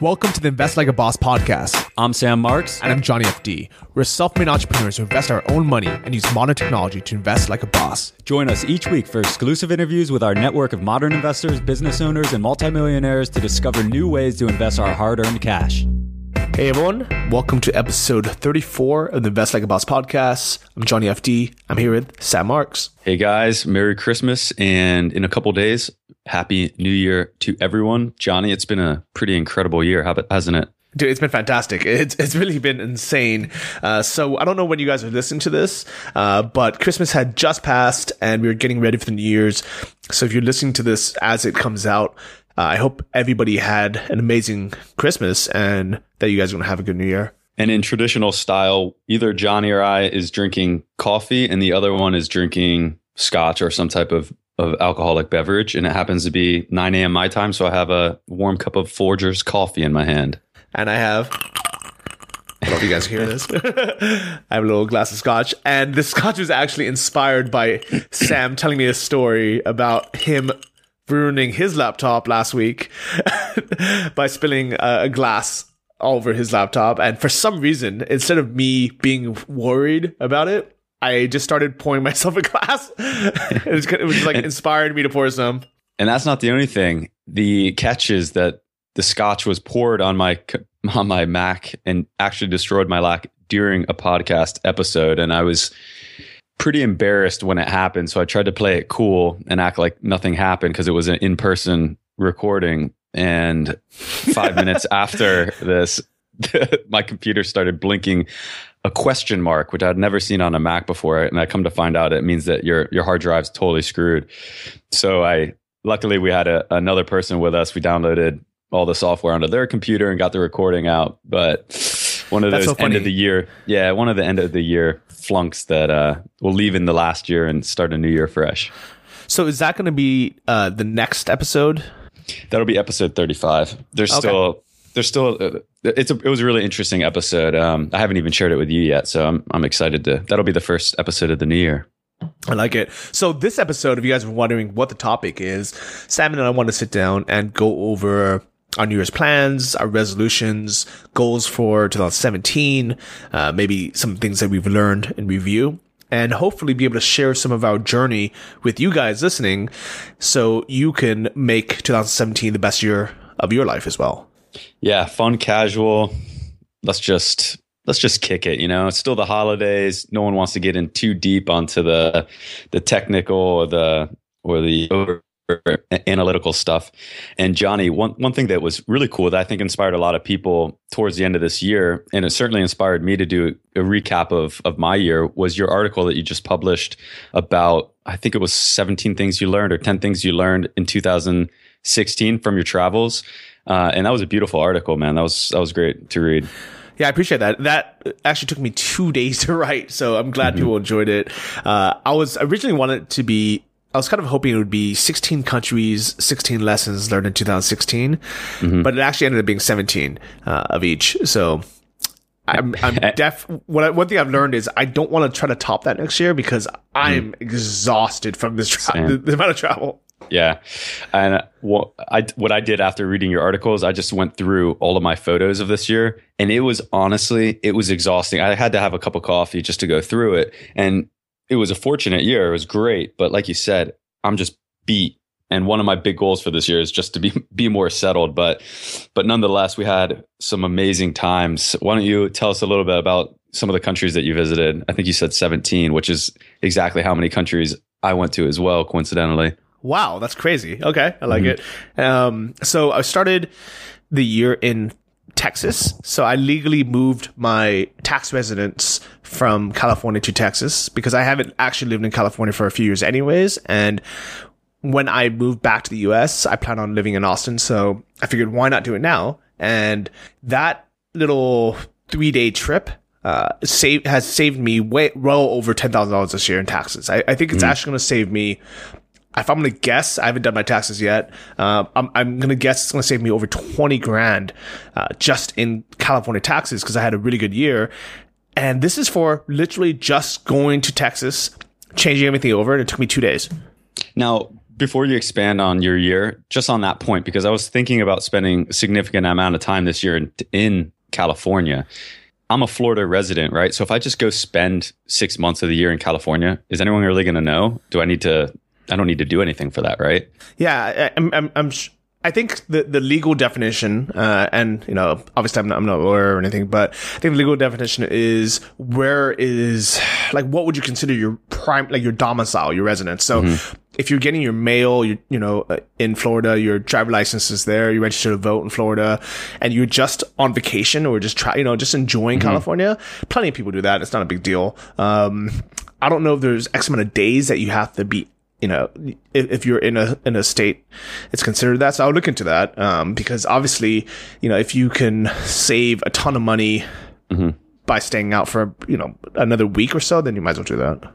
Welcome to the Invest Like a Boss podcast. I'm Sam Marks. And I'm Johnny FD. We're self made entrepreneurs who invest our own money and use modern technology to invest like a boss. Join us each week for exclusive interviews with our network of modern investors, business owners, and multimillionaires to discover new ways to invest our hard earned cash. Hey everyone, welcome to episode 34 of the Invest Like a Boss podcast. I'm Johnny FD. I'm here with Sam Marks. Hey guys, Merry Christmas and in a couple days, Happy New Year to everyone. Johnny, it's been a pretty incredible year, hasn't it? Dude, it's been fantastic. It's it's really been insane. Uh, so I don't know when you guys are listening to this, uh, but Christmas had just passed and we are getting ready for the New Year's. So if you're listening to this as it comes out, uh, I hope everybody had an amazing Christmas and that you guys are going to have a good New Year. And in traditional style, either Johnny or I is drinking coffee and the other one is drinking scotch or some type of, of alcoholic beverage. And it happens to be 9 a.m. my time. So I have a warm cup of Folgers coffee in my hand. And I have I don't know if you guys hear this. I have a little glass of scotch, and the scotch was actually inspired by Sam telling me a story about him ruining his laptop last week by spilling a, glass over his laptop. And for some reason, instead of me being worried about it, I just started pouring myself a glass. it, was, it was like inspired me to pour some. And that's not the only thing. The catch is that the scotch was poured on my on my Mac and actually destroyed my Mac during a podcast episode, and I was pretty embarrassed when it happened. So I tried to play it cool and act like nothing happened because it was an in person recording. And five minutes after this, my computer started blinking a question mark, which I'd never seen on a Mac before. And I come to find out it means that your your hard drive's totally screwed. So I luckily we had a, another person with us. We downloaded all the software onto their computer and got the recording out. But one of those so end of the year, yeah, one of the end of the year flunks that uh, will leave in the last year and start a new year fresh. So is that going to be uh, the next episode? That'll be episode thirty-five. There's okay. still there's still uh, it's a, it was a really interesting episode. Um, I haven't even shared it with you yet, so I'm I'm excited to. That'll be the first episode of the new year. I like it. So this episode, if you guys are wondering what the topic is, Sam and I want to sit down and go over our New Year's plans, our resolutions, goals for 2017, uh, maybe some things that we've learned in review, and hopefully be able to share some of our journey with you guys listening so you can make 2017 the best year of your life as well. Yeah, fun, casual. Let's just let's just kick it you know it's still the holidays no one wants to get in too deep onto the the technical or the or the over analytical stuff. And Johnny, one, one thing that was really cool that I think inspired a lot of people towards the end of this year, and it certainly inspired me to do a recap of, of my year, was your article that you just published about, I think it was 17 things you learned or 10 things you learned in 2016 from your travels. Uh, and that was a beautiful article, man. That was, that was great to read. Yeah, I appreciate that. That actually took me two days to write, so I'm glad mm-hmm. people enjoyed it. Uh, I was originally wanted to be I was kind of hoping it would be 16 countries, 16 lessons learned in 2016, mm-hmm. but it actually ended up being 17 uh, of each. So I'm, I'm deaf. What I, one thing I've learned is I don't want to try to top that next year because I'm mm. exhausted from this tra- the, the, amount of travel. Yeah, and what I what I did after reading your articles, I just went through all of my photos of this year, and it was honestly it was exhausting. I had to have a cup of coffee just to go through it, and it was a fortunate year. It was great, but like you said, I'm just beat. And one of my big goals for this year is just to be be more settled. But but nonetheless, we had some amazing times. Why don't you tell us a little bit about some of the countries that you visited? I think you said 17, which is exactly how many countries I went to as well, coincidentally. Wow, that's crazy. Okay, I like mm-hmm. it. Um, so I started the year in Texas. So I legally moved my tax residence from California to Texas because I haven't actually lived in California for a few years anyways. And when I moved back to the US, I plan on living in Austin. So I figured why not do it now? And that little three day trip uh, save, has saved me way well over ten thousand dollars this year in taxes. I, I think it's mm. actually going to save me if I'm to guess, I haven't done my taxes yet. Uh, I'm, I'm to guess it's to save me over 20 grand uh, just in California taxes because I had a really good year. And this is for literally just going to Texas, changing everything over, and it took me two days. Now, before you expand on your year, just on that point, because I was thinking about spending a significant amount of time this year in, in California. I'm a Florida resident, right? So if I just go spend six months of the year in California, is anyone really going to know? Do I need to? I don't need to do anything for that, right? Yeah, I, I'm, I'm, I'm sh- I think the, the legal definition, uh, and you know, obviously I'm not, I'm not a lawyer or anything, but I think the legal definition is where is like what would you consider your prime, like your domicile, your residence. So if you're getting your mail, you you know, uh, in Florida, your driver license is there, you register to vote in Florida, and you're just on vacation or just try, you know, just enjoying California. Plenty of people do that. It's not a big deal. Um, I don't know if there's X amount of days that you have to be you know, if, if you're in a in a state, it's considered that. So I'll look into that um, because obviously, you know, if you can save a ton of money by staying out for you know another week or so, then you might as well do that.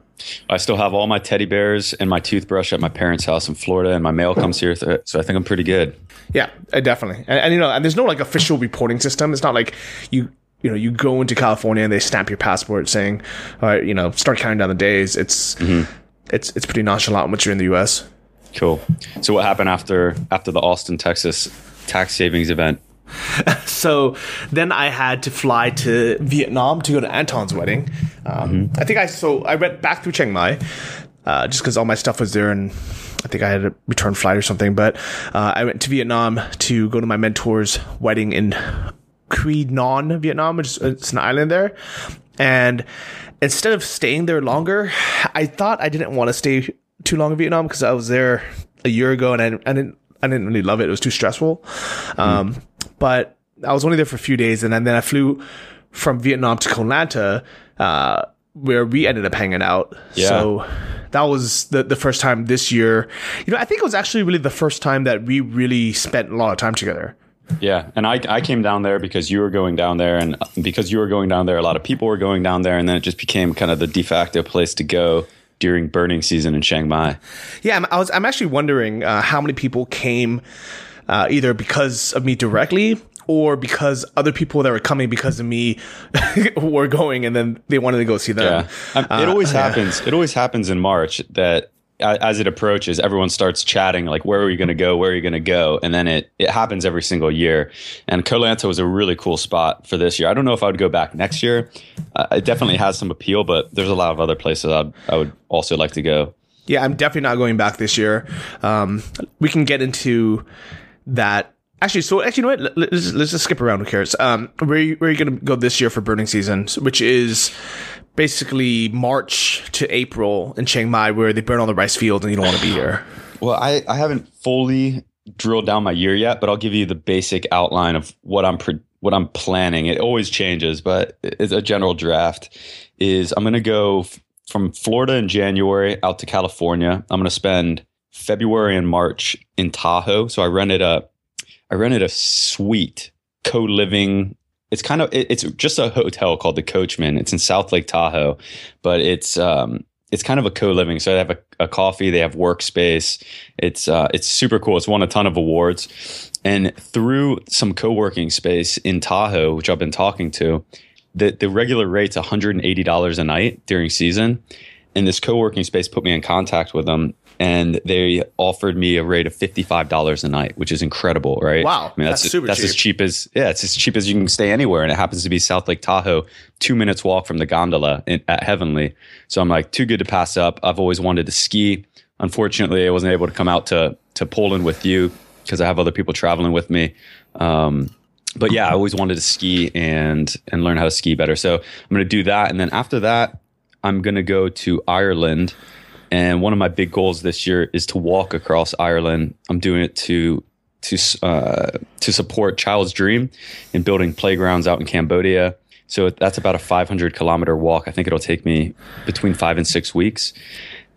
I still have all my teddy bears and my toothbrush at my parents' house in Florida, and my mail comes here, th- so I think I'm pretty good. Yeah, definitely. And, and you know, and there's no like official reporting system. It's not like you you know you go into California and they stamp your passport saying, all right, you know, start counting down the days. It's it's it's pretty nonchalant once you're in the U.S. Cool. So what happened after after the Austin, Texas tax savings event? So then I had to fly to Vietnam to go to Anton's wedding. Um, I think I so I went back through Chiang Mai uh, just because all my stuff was there, and I think I had a return flight or something. But uh, I went to Vietnam to go to my mentor's wedding in Quy Nhon, Vietnam, which is it's an island there. And instead of staying there longer, I thought I didn't want to stay too long in Vietnam because I was there a year ago and I, I didn't I didn't really love it. It was too stressful. Um, but I was only there for a few days, and then, then I flew from Vietnam to Koh Lanta, uh, where we ended up hanging out. Yeah. So that was the the first time this year. You know, I think it was actually really the first time that we really spent a lot of time together. Yeah, and I I came down there because you were going down there, and because you were going down there, a lot of people were going down there, and then it just became kind of the de facto place to go during burning season in Chiang Mai. Yeah, I'm, I was. I'm actually wondering uh, how many people came uh, either because of me directly or because other people that were coming because of me were going, and then they wanted to go see them. Yeah, Um, it always happens. It always happens in March that as it approaches, everyone starts chatting like, "Where are you going to go? Where are you going to go?" And then it it happens every single year. And Koh Lanta was a really cool spot for this year. I don't know if I would go back next year. Uh, it definitely has some appeal, but there's a lot of other places I'd, I would also like to go. Yeah, I'm definitely not going back this year. Um, we can get into that. Actually, so actually, you know what? Let- Let's, let's just skip around. Who cares? Um, where are you, where are you going to go this year for burning season, which is basically March to April in Chiang Mai, where they burn all the rice fields and you don't want to be here. Well, I, I haven't fully drilled down my year yet, but I'll give you the basic outline of what I'm pre- what I'm planning. It always changes, but it's a general draft. Is I'm going to go f- from Florida in January out to California. I'm going to spend February and March in Tahoe. So I rented a I rented a suite co-living. It's kind of it- it's just a hotel called the Coachman. It's in South Lake Tahoe, but it's um it's kind of a co-living. So they have a, a coffee, they have workspace. It's uh, it's super cool. It's won a ton of awards, and through some co-working space in Tahoe, which I've been talking to, the the regular rate's one hundred and eighty dollars a night during season, and this co-working space put me in contact with them. And they offered me a rate of fifty-five dollars a night, which is incredible, right? Wow, I mean that's that's super that's as cheap. cheap as yeah, it's as cheap as you can stay anywhere, and it happens to be South Lake Tahoe, two minutes walk from the gondola in, at Heavenly. So I'm like, too good to pass up. I've always wanted to ski. Unfortunately, I wasn't able to come out to to Poland with you because I have other people traveling with me. Um, but yeah, I always wanted to ski and and learn how to ski better. So I'm going to do that, and then after that, I'm going to go to Ireland. And one of my big goals this year is to walk across Ireland. I'm doing it to to uh, to support Child's Dream in building playgrounds out in Cambodia. So that's about a 500 kilometer walk. I think it'll take me between five and six weeks.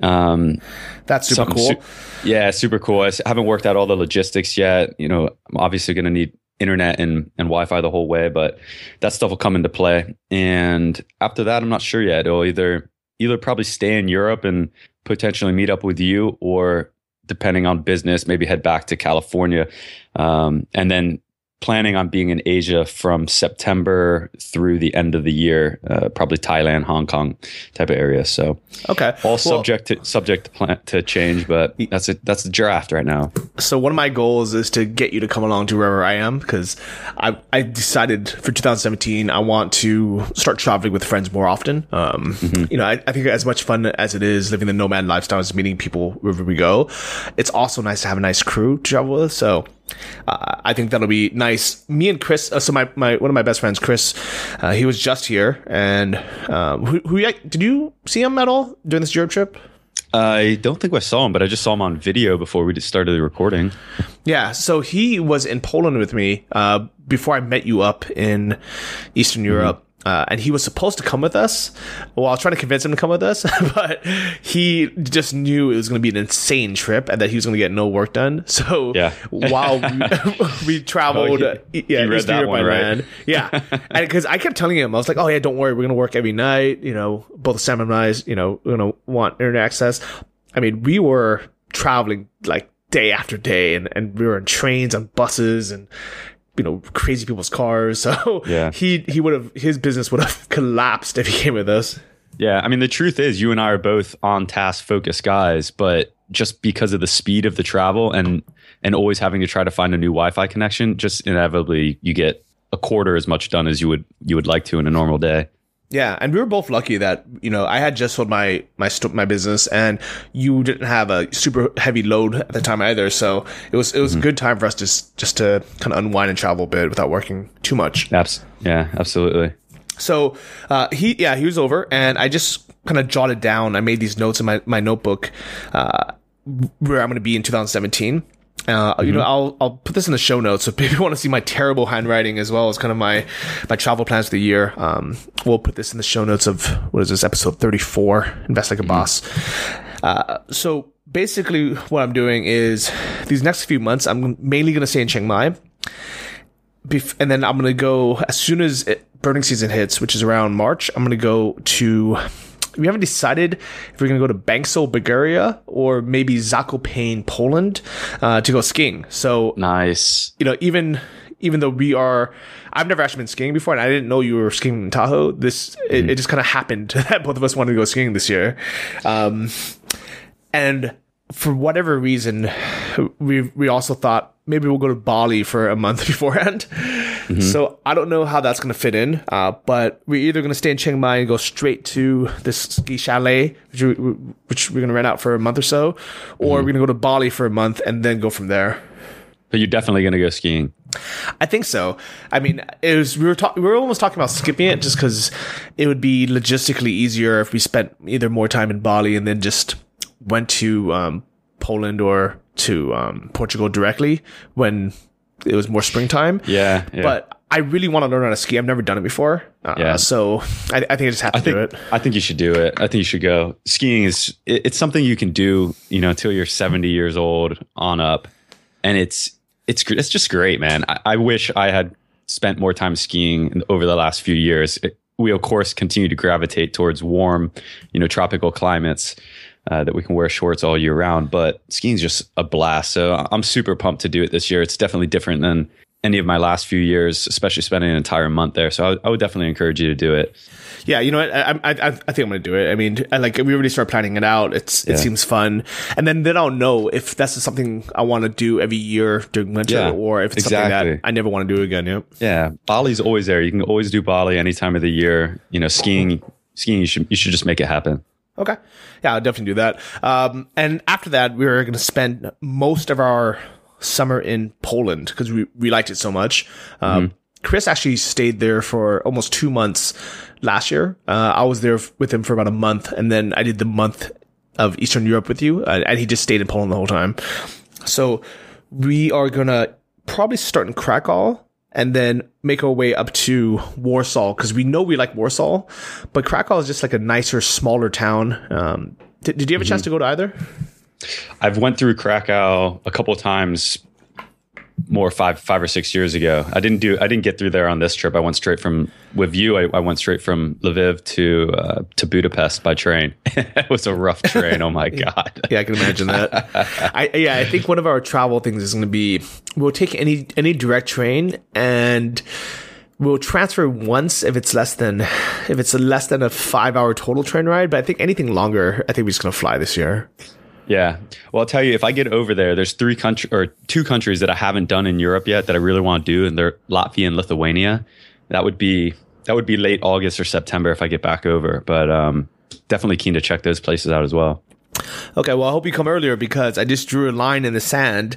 Um, That's super cool. su- yeah, super cool. I haven't worked out all the logistics yet. You know, I'm obviously going to need internet and, and Wi-Fi the whole way, but that stuff will come into play. And after that, I'm not sure yet. It'll either either probably stay in Europe and potentially meet up with you, or depending on business, maybe head back to California. Um, and then planning on being in Asia from September through the end of the year, uh, probably Thailand, Hong Kong type of area. So Okay. all Well, subject to subject to, plan, to change, but that's a that's the draft right now. So one of my goals is to get you to come along to wherever I am because I I decided for 2017 I want to start traveling with friends more often. Um, you know, I, I think as much fun as it is living the nomad lifestyle, is meeting people wherever we go. It's also nice to have a nice crew to travel with. So. Uh, I think that'll be nice. Me and Chris, uh, so my, my one of my best friends, Chris, uh, he was just here, and um, who, who did you see him at all during this Europe trip? I don't think I saw him, but I just saw him on video before we just started the recording. Yeah, so he was in Poland with me uh, before I met you up in Eastern Europe. Uh, and he was supposed to come with us. Well, I was trying to convince him to come with us, but he just knew it was going to be an insane trip and that he was going to get no work done. So Yeah. while we, we traveled, Oh, he- yeah, he read that Europe one, by right? land. Yeah, and because I kept telling him, I was like, "Oh yeah, don't worry, we're going to work every night. You know, both Sam and I, you know, we're going to want internet access." I mean, we were traveling like day after day and, and we were in trains and buses and you know crazy people's cars so Yeah. he he would have his business would have collapsed if he came with us Yeah, I mean the truth is you and I are both on task focused guys, but just because of the speed of the travel and and always having to try to find a new Wi-Fi connection, just inevitably you get a quarter as much done as you would you would like to in a normal day. Yeah and we were both lucky that you know i had just sold my my my business and you didn't have a super heavy load at the time either so it was it was a good time for us just just to kind of unwind and travel a bit without working too much Abs- yeah, absolutely. So uh, he, yeah, he was over, and I just kind of jotted down. I made these notes in my my notebook uh, where I'm going to be in 2017. Uh, You know, I'll I'll put this in the show notes so if people want to see my terrible handwriting as well as kind of my my travel plans for the year. Um, we'll put this in the show notes of what is this episode 34, Invest Like a Boss. Uh, so basically, what I'm doing is these next few months, I'm mainly going to stay in Chiang Mai bef- and then I'm gonna go as soon as it, burning season hits, which is around March. I'm gonna go to. We haven't decided if we're gonna go to Bansko, Bulgaria, or maybe Zakopane, Poland, uh, to go skiing. So Nice. you know, even even though we are, I've never actually been skiing before, and I didn't know you were skiing in Tahoe. This it, it just kind of happened that both of us wanted to go skiing this year, um, and for whatever reason, we we also thought maybe we'll go to Bali for a month beforehand. So I don't know how that's going to fit in, uh, but we're either going to stay in Chiang Mai and go straight to this ski chalet, which, we, which we're going to rent out for a month or so, or we're going to go to Bali for a month and then go from there. But you're definitely going to go skiing. I think so. I mean, it was we were talking we were almost talking about skipping it just because it would be logistically easier if we spent either more time in Bali and then just went to um, Poland or to um, Portugal directly when it was more springtime. Yeah, yeah. But I really want to learn how to ski. I've never done it before. Uh, Yeah. So I, I think I just have to I think do it. I think you should do it. I think you should go. Skiing is it, it's something you can do, you know, until you're 70 years old on up, and it's it's it's just great, man. I, I wish I had spent more time skiing over the last few years. It- we of course continue to gravitate towards warm, you know, tropical climates. Uh, that we can wear shorts all year round, but skiing's just a blast. So I'm super pumped to do it this year. It's definitely different than any of my last few years, especially spending an entire month there. So I, would- I would definitely encourage you to do it. Yeah, you know what? I, I, I I think I'm gonna do it. I mean, I, like we already started planning it out. It's it Yeah. seems fun, and then then I'll know if that's something I want to do every year during winter, Yeah, or if it's something that I never want to do again. Yep. Yeah, Bali's always there. You can always do Bali any time of the year. You know, skiing, skiing. You should you should just make it happen. Okay. Yeah, I'll definitely do that. Um, and after that, we were going to spend most of our summer in Poland because we, we liked it so much. Um, Chris actually stayed there for almost two months last year. Uh, I was there with him for about a month, and then I did the month of Eastern Europe with you, uh, and he just stayed in Poland the whole time. So we are going to probably start in Krakow and then make our way up to Warsaw because we know we like Warsaw, but Krakow is just like a nicer, smaller town. Um, did, did you have a chance to go to either? I've went through Krakow a couple of times more five five or six years ago. I didn't do I didn't get through there on this trip. I went straight from with you. I, I went straight from Lviv to uh, to Budapest by train. it was a rough train. Oh my god. yeah, I can imagine that. I yeah, I think one of our travel things is going to be we'll take any any direct train and we'll transfer once if it's less than if it's less than a five hour total train ride. But I think anything longer, I think we're just going to fly this year. Yeah. Well, I'll tell you, if I get over there, there's three country or two countries that I haven't done in Europe yet that I really want to do, and they're Latvia and Lithuania. That would be that would be late August or September if I get back over. But um, definitely keen to check those places out as well. Okay, well, I hope you come earlier because I just drew a line in the sand,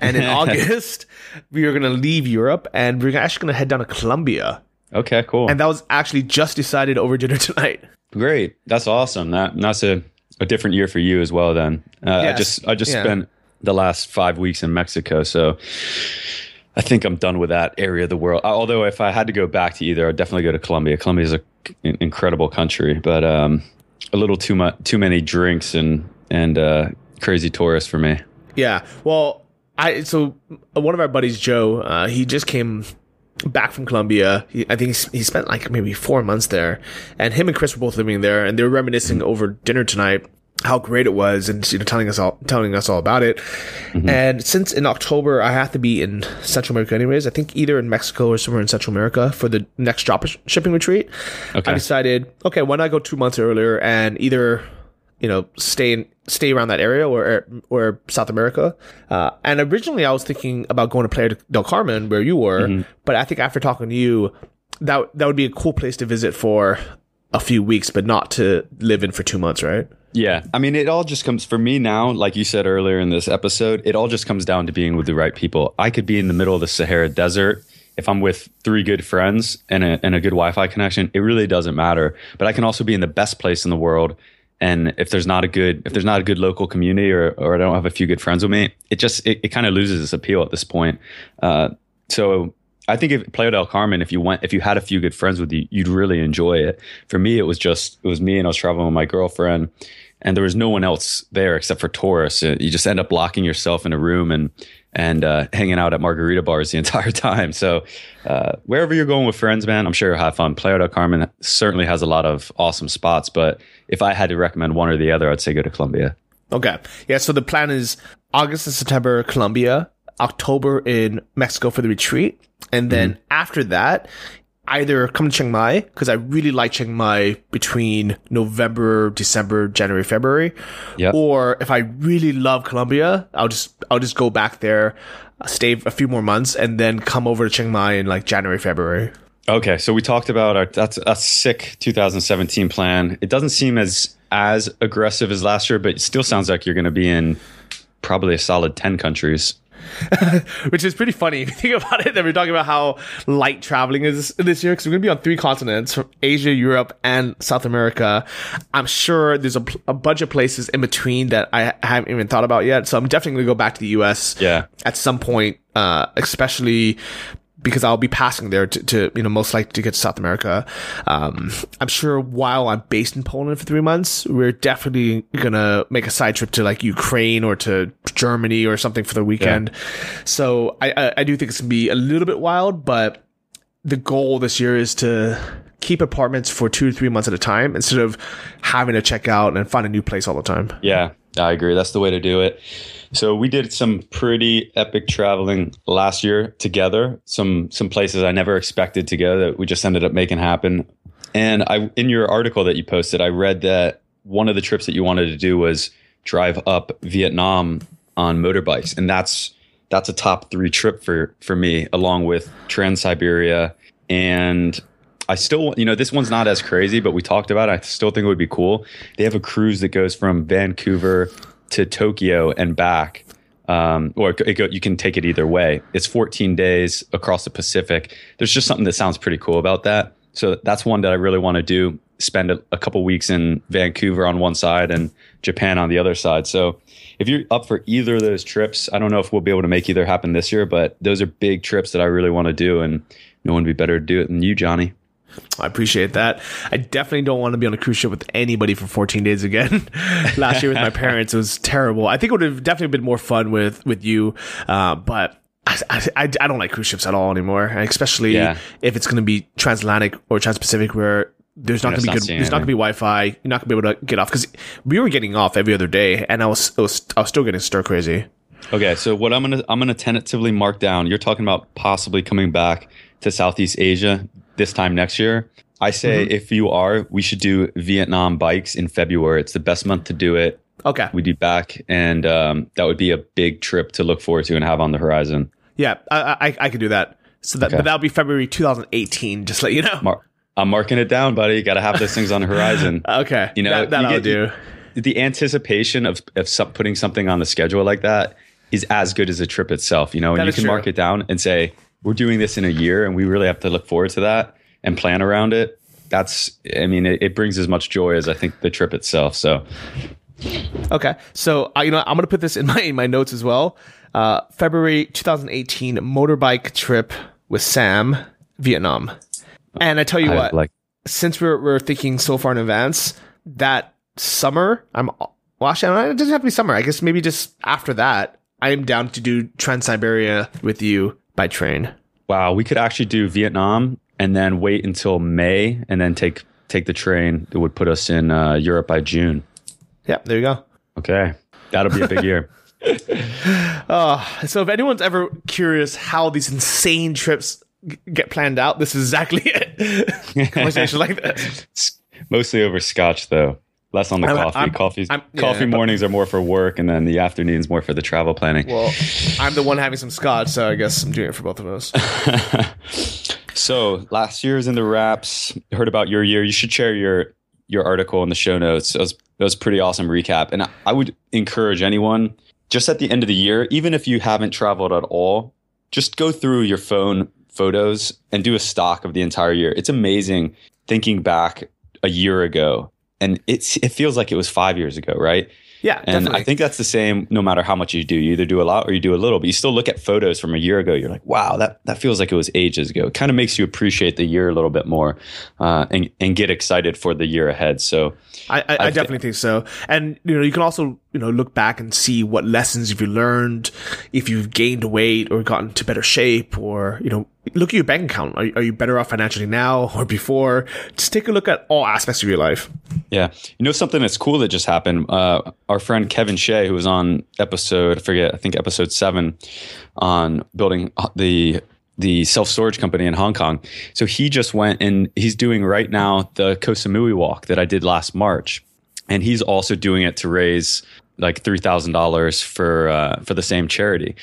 and in August we are going to leave Europe and we're actually going to head down to Colombia. Okay, cool. And that was actually just decided over dinner tonight. Great, that's awesome. That that's a a different year for you as well. Then uh, yes. I just I just yeah. spent the last five weeks in Mexico, so I think I'm done with that area of the world. Although if I had to go back to either, I'd definitely go to Colombia. Colombia is an incredible country, but um, a little too much, too many drinks and and uh, crazy tourists for me. Yeah, well, I so one of our buddies, Joe, uh, he just came back from Colombia. He, I think he, he spent like maybe four months there, and him and Chris were both living there, and they were reminiscing over dinner tonight how great it was, and you know, telling us all telling us all about it. Mm-hmm. And since in October I have to be in Central America anyways, I think either in Mexico or somewhere in Central America for the next drop shipping retreat. Okay. I decided, okay, why not go two months earlier and either you know stay in, stay around that area or or South America. Uh, and originally I was thinking about going to Playa del Carmen where you were, mm-hmm. but I think after talking to you, that that would be a cool place to visit for a few weeks, but not to live in for two months, right? Yeah. I mean, it all just comes for me now, like you said earlier in this episode, it all just comes down to being with the right people. I could be in the middle of the Sahara Desert. If I'm with three good friends and a, and a good Wi Fi connection, it really doesn't matter. But I can also be in the best place in the world and if there's not a good if there's not a good local community or or I don't have a few good friends with me, it just it, it kind of loses its appeal at this point. Uh, so I think if Playa del Carmen, if you went, if you had a few good friends with you, you'd really enjoy it. For me, it was just it was me and I was traveling with my girlfriend, and there was no one else there except for tourists. You just end up locking yourself in a room and and uh, hanging out at margarita bars the entire time. So uh, wherever you're going with friends, man, I'm sure you'll have fun. Playa del Carmen certainly has a lot of awesome spots, but if I had to recommend one or the other, I'd say go to Colombia. Okay. Yeah. So the plan is August and September, Colombia, October in Mexico for the retreat. And then mm-hmm. after that, either come to Chiang Mai because I really like Chiang Mai between November, December, January, February. Yep. Or if I really love Colombia, I'll just I'll just go back there, stay a few more months, and then come over to Chiang Mai in like January, February. Okay, so we talked about our that's a sick 2017 plan. It doesn't seem as as aggressive as last year, but it still sounds like you're going to be in probably a solid 10 countries. which is pretty funny if you think about it. That we're talking about how light traveling is this year because we're going to be on three continents: from Asia, Europe, and South America. I'm sure there's a, a, bunch of places in between that I haven't even thought about yet. So I'm definitely going to go back to the U.S. Yeah. at some point, uh, especially because I'll be passing there to, to, you know, most likely to get to South America. Um, I'm sure while I'm based in Poland for three months, we're definitely gonna make a side trip to like Ukraine or to Germany or something for the weekend. Yeah. So I, I, I do think it's gonna be a little bit wild, but the goal this year is to keep apartments for two to three months at a time instead of having to check out and find a new place all the time. Yeah, I agree. That's the way to do it. So we did some pretty epic traveling last year together. Some some places I never expected to go that we just ended up making happen. And I in your article that you posted, I read that one of the trips that you wanted to do was drive up Vietnam on motorbikes, and that's that's a top three trip for for me, along with Trans Siberia. And I still, you know, this one's not as crazy, but we talked about. It. I still think it would be cool. They have a cruise that goes from Vancouver to Tokyo and back. Um, or go, you can take it either way. It's 14 days across the Pacific. There's just something that sounds pretty cool about that. So that's one that I really want to do. Spend a, a couple weeks in Vancouver on one side and Japan on the other side. So if you're up for either of those trips, I don't know if we'll be able to make either happen this year, but those are big trips that I really want to do, and no one would be better to do it than you, Johnny. I appreciate that. I definitely don't want to be on a cruise ship with anybody for 14 days again. Last year with my parents, it was terrible. I think it would have definitely been more fun with with you, uh, but I, I, I don't like cruise ships at all anymore, especially Yeah. if it's going to be transatlantic or transpacific, where there's not going to be good. There's not going to be Wi-Fi. You're not going to be able to get off because we were getting off every other day, and I was, it was I was still getting stir crazy. Okay, so what I'm gonna I'm gonna tentatively mark down. You're talking about possibly coming back to Southeast Asia this time next year. I say Mm-hmm. if you are, we should do Vietnam bikes in February. It's the best month to do it. Okay, We'd be back, and um, that would be a big trip to look forward to and have on the horizon. yeah, I I, I could do that. So that Okay. but that'll be February 2018. Just let you know. Mar- I'm marking it down, buddy. Got to have those things on the horizon. Okay, You know, that, that you I'll do. the anticipation of, of some, putting something on the schedule like that is as good as the trip itself. You know, and That you can true. mark it down and say, we're doing this in a year and we really have to look forward to that and plan around it. That's, I mean, it, it brings as much joy as I think the trip itself. So, Okay, so uh, you know I'm gonna put this in my in my notes as well. Uh, February 2018 motorbike trip with Sam, Vietnam. And I tell you I what, like, since we're we're thinking so far in advance, that summer I'm well, actually, it doesn't have to be summer. I guess maybe just after that, I am down to do Trans Siberia with you by train. wow, we could actually do Vietnam and then wait until May and then take, take the train that would put us in uh, Europe by June. Yeah, there you go. Okay. That'll be a big year. Uh, so if anyone's ever curious how these insane trips g- get planned out, this is exactly it. Conversation like this. Mostly over scotch, though. Less on the I'm- coffee. I'm- Coffee's, I'm- yeah, coffee mornings are more for work, and then the afternoons more for the travel planning. Well, I'm the one having some scotch, so I guess I'm doing it for both of us. so last year's in the wraps. Heard about your year. You should share your your article in the show notes. It was that was a pretty awesome recap, and I, I would encourage anyone just at the end of the year, even if you haven't traveled at all, just go through your phone photos and do a stock of the entire year. It's amazing thinking back a year ago, and it's it feels like it was five years ago, right? Yeah, And definitely. I think that's the same no matter how much you do. You either do a lot or you do a little, but you still look at photos from a year ago. You're like, wow, that, that feels like it was ages ago. It kind of makes you appreciate the year a little bit more uh, and, and get excited for the year ahead. So, I, I, I definitely think so. And you know, you can also you know look back and see what lessons have you learned, if you've gained weight or gotten to better shape, or you know, look at your bank account. Are, are you better off financially now or before? Just take a look at all aspects of your life. Yeah. You know, something that's cool that just happened. Uh, our friend Kevin Shea, who was on episode, I forget, I think episode seven on building the the self storage company in Hong Kong. So he just went and he's doing right now the Koh Samui walk that I did last March, and he's also doing it to raise like three thousand dollars for uh, for the same charity.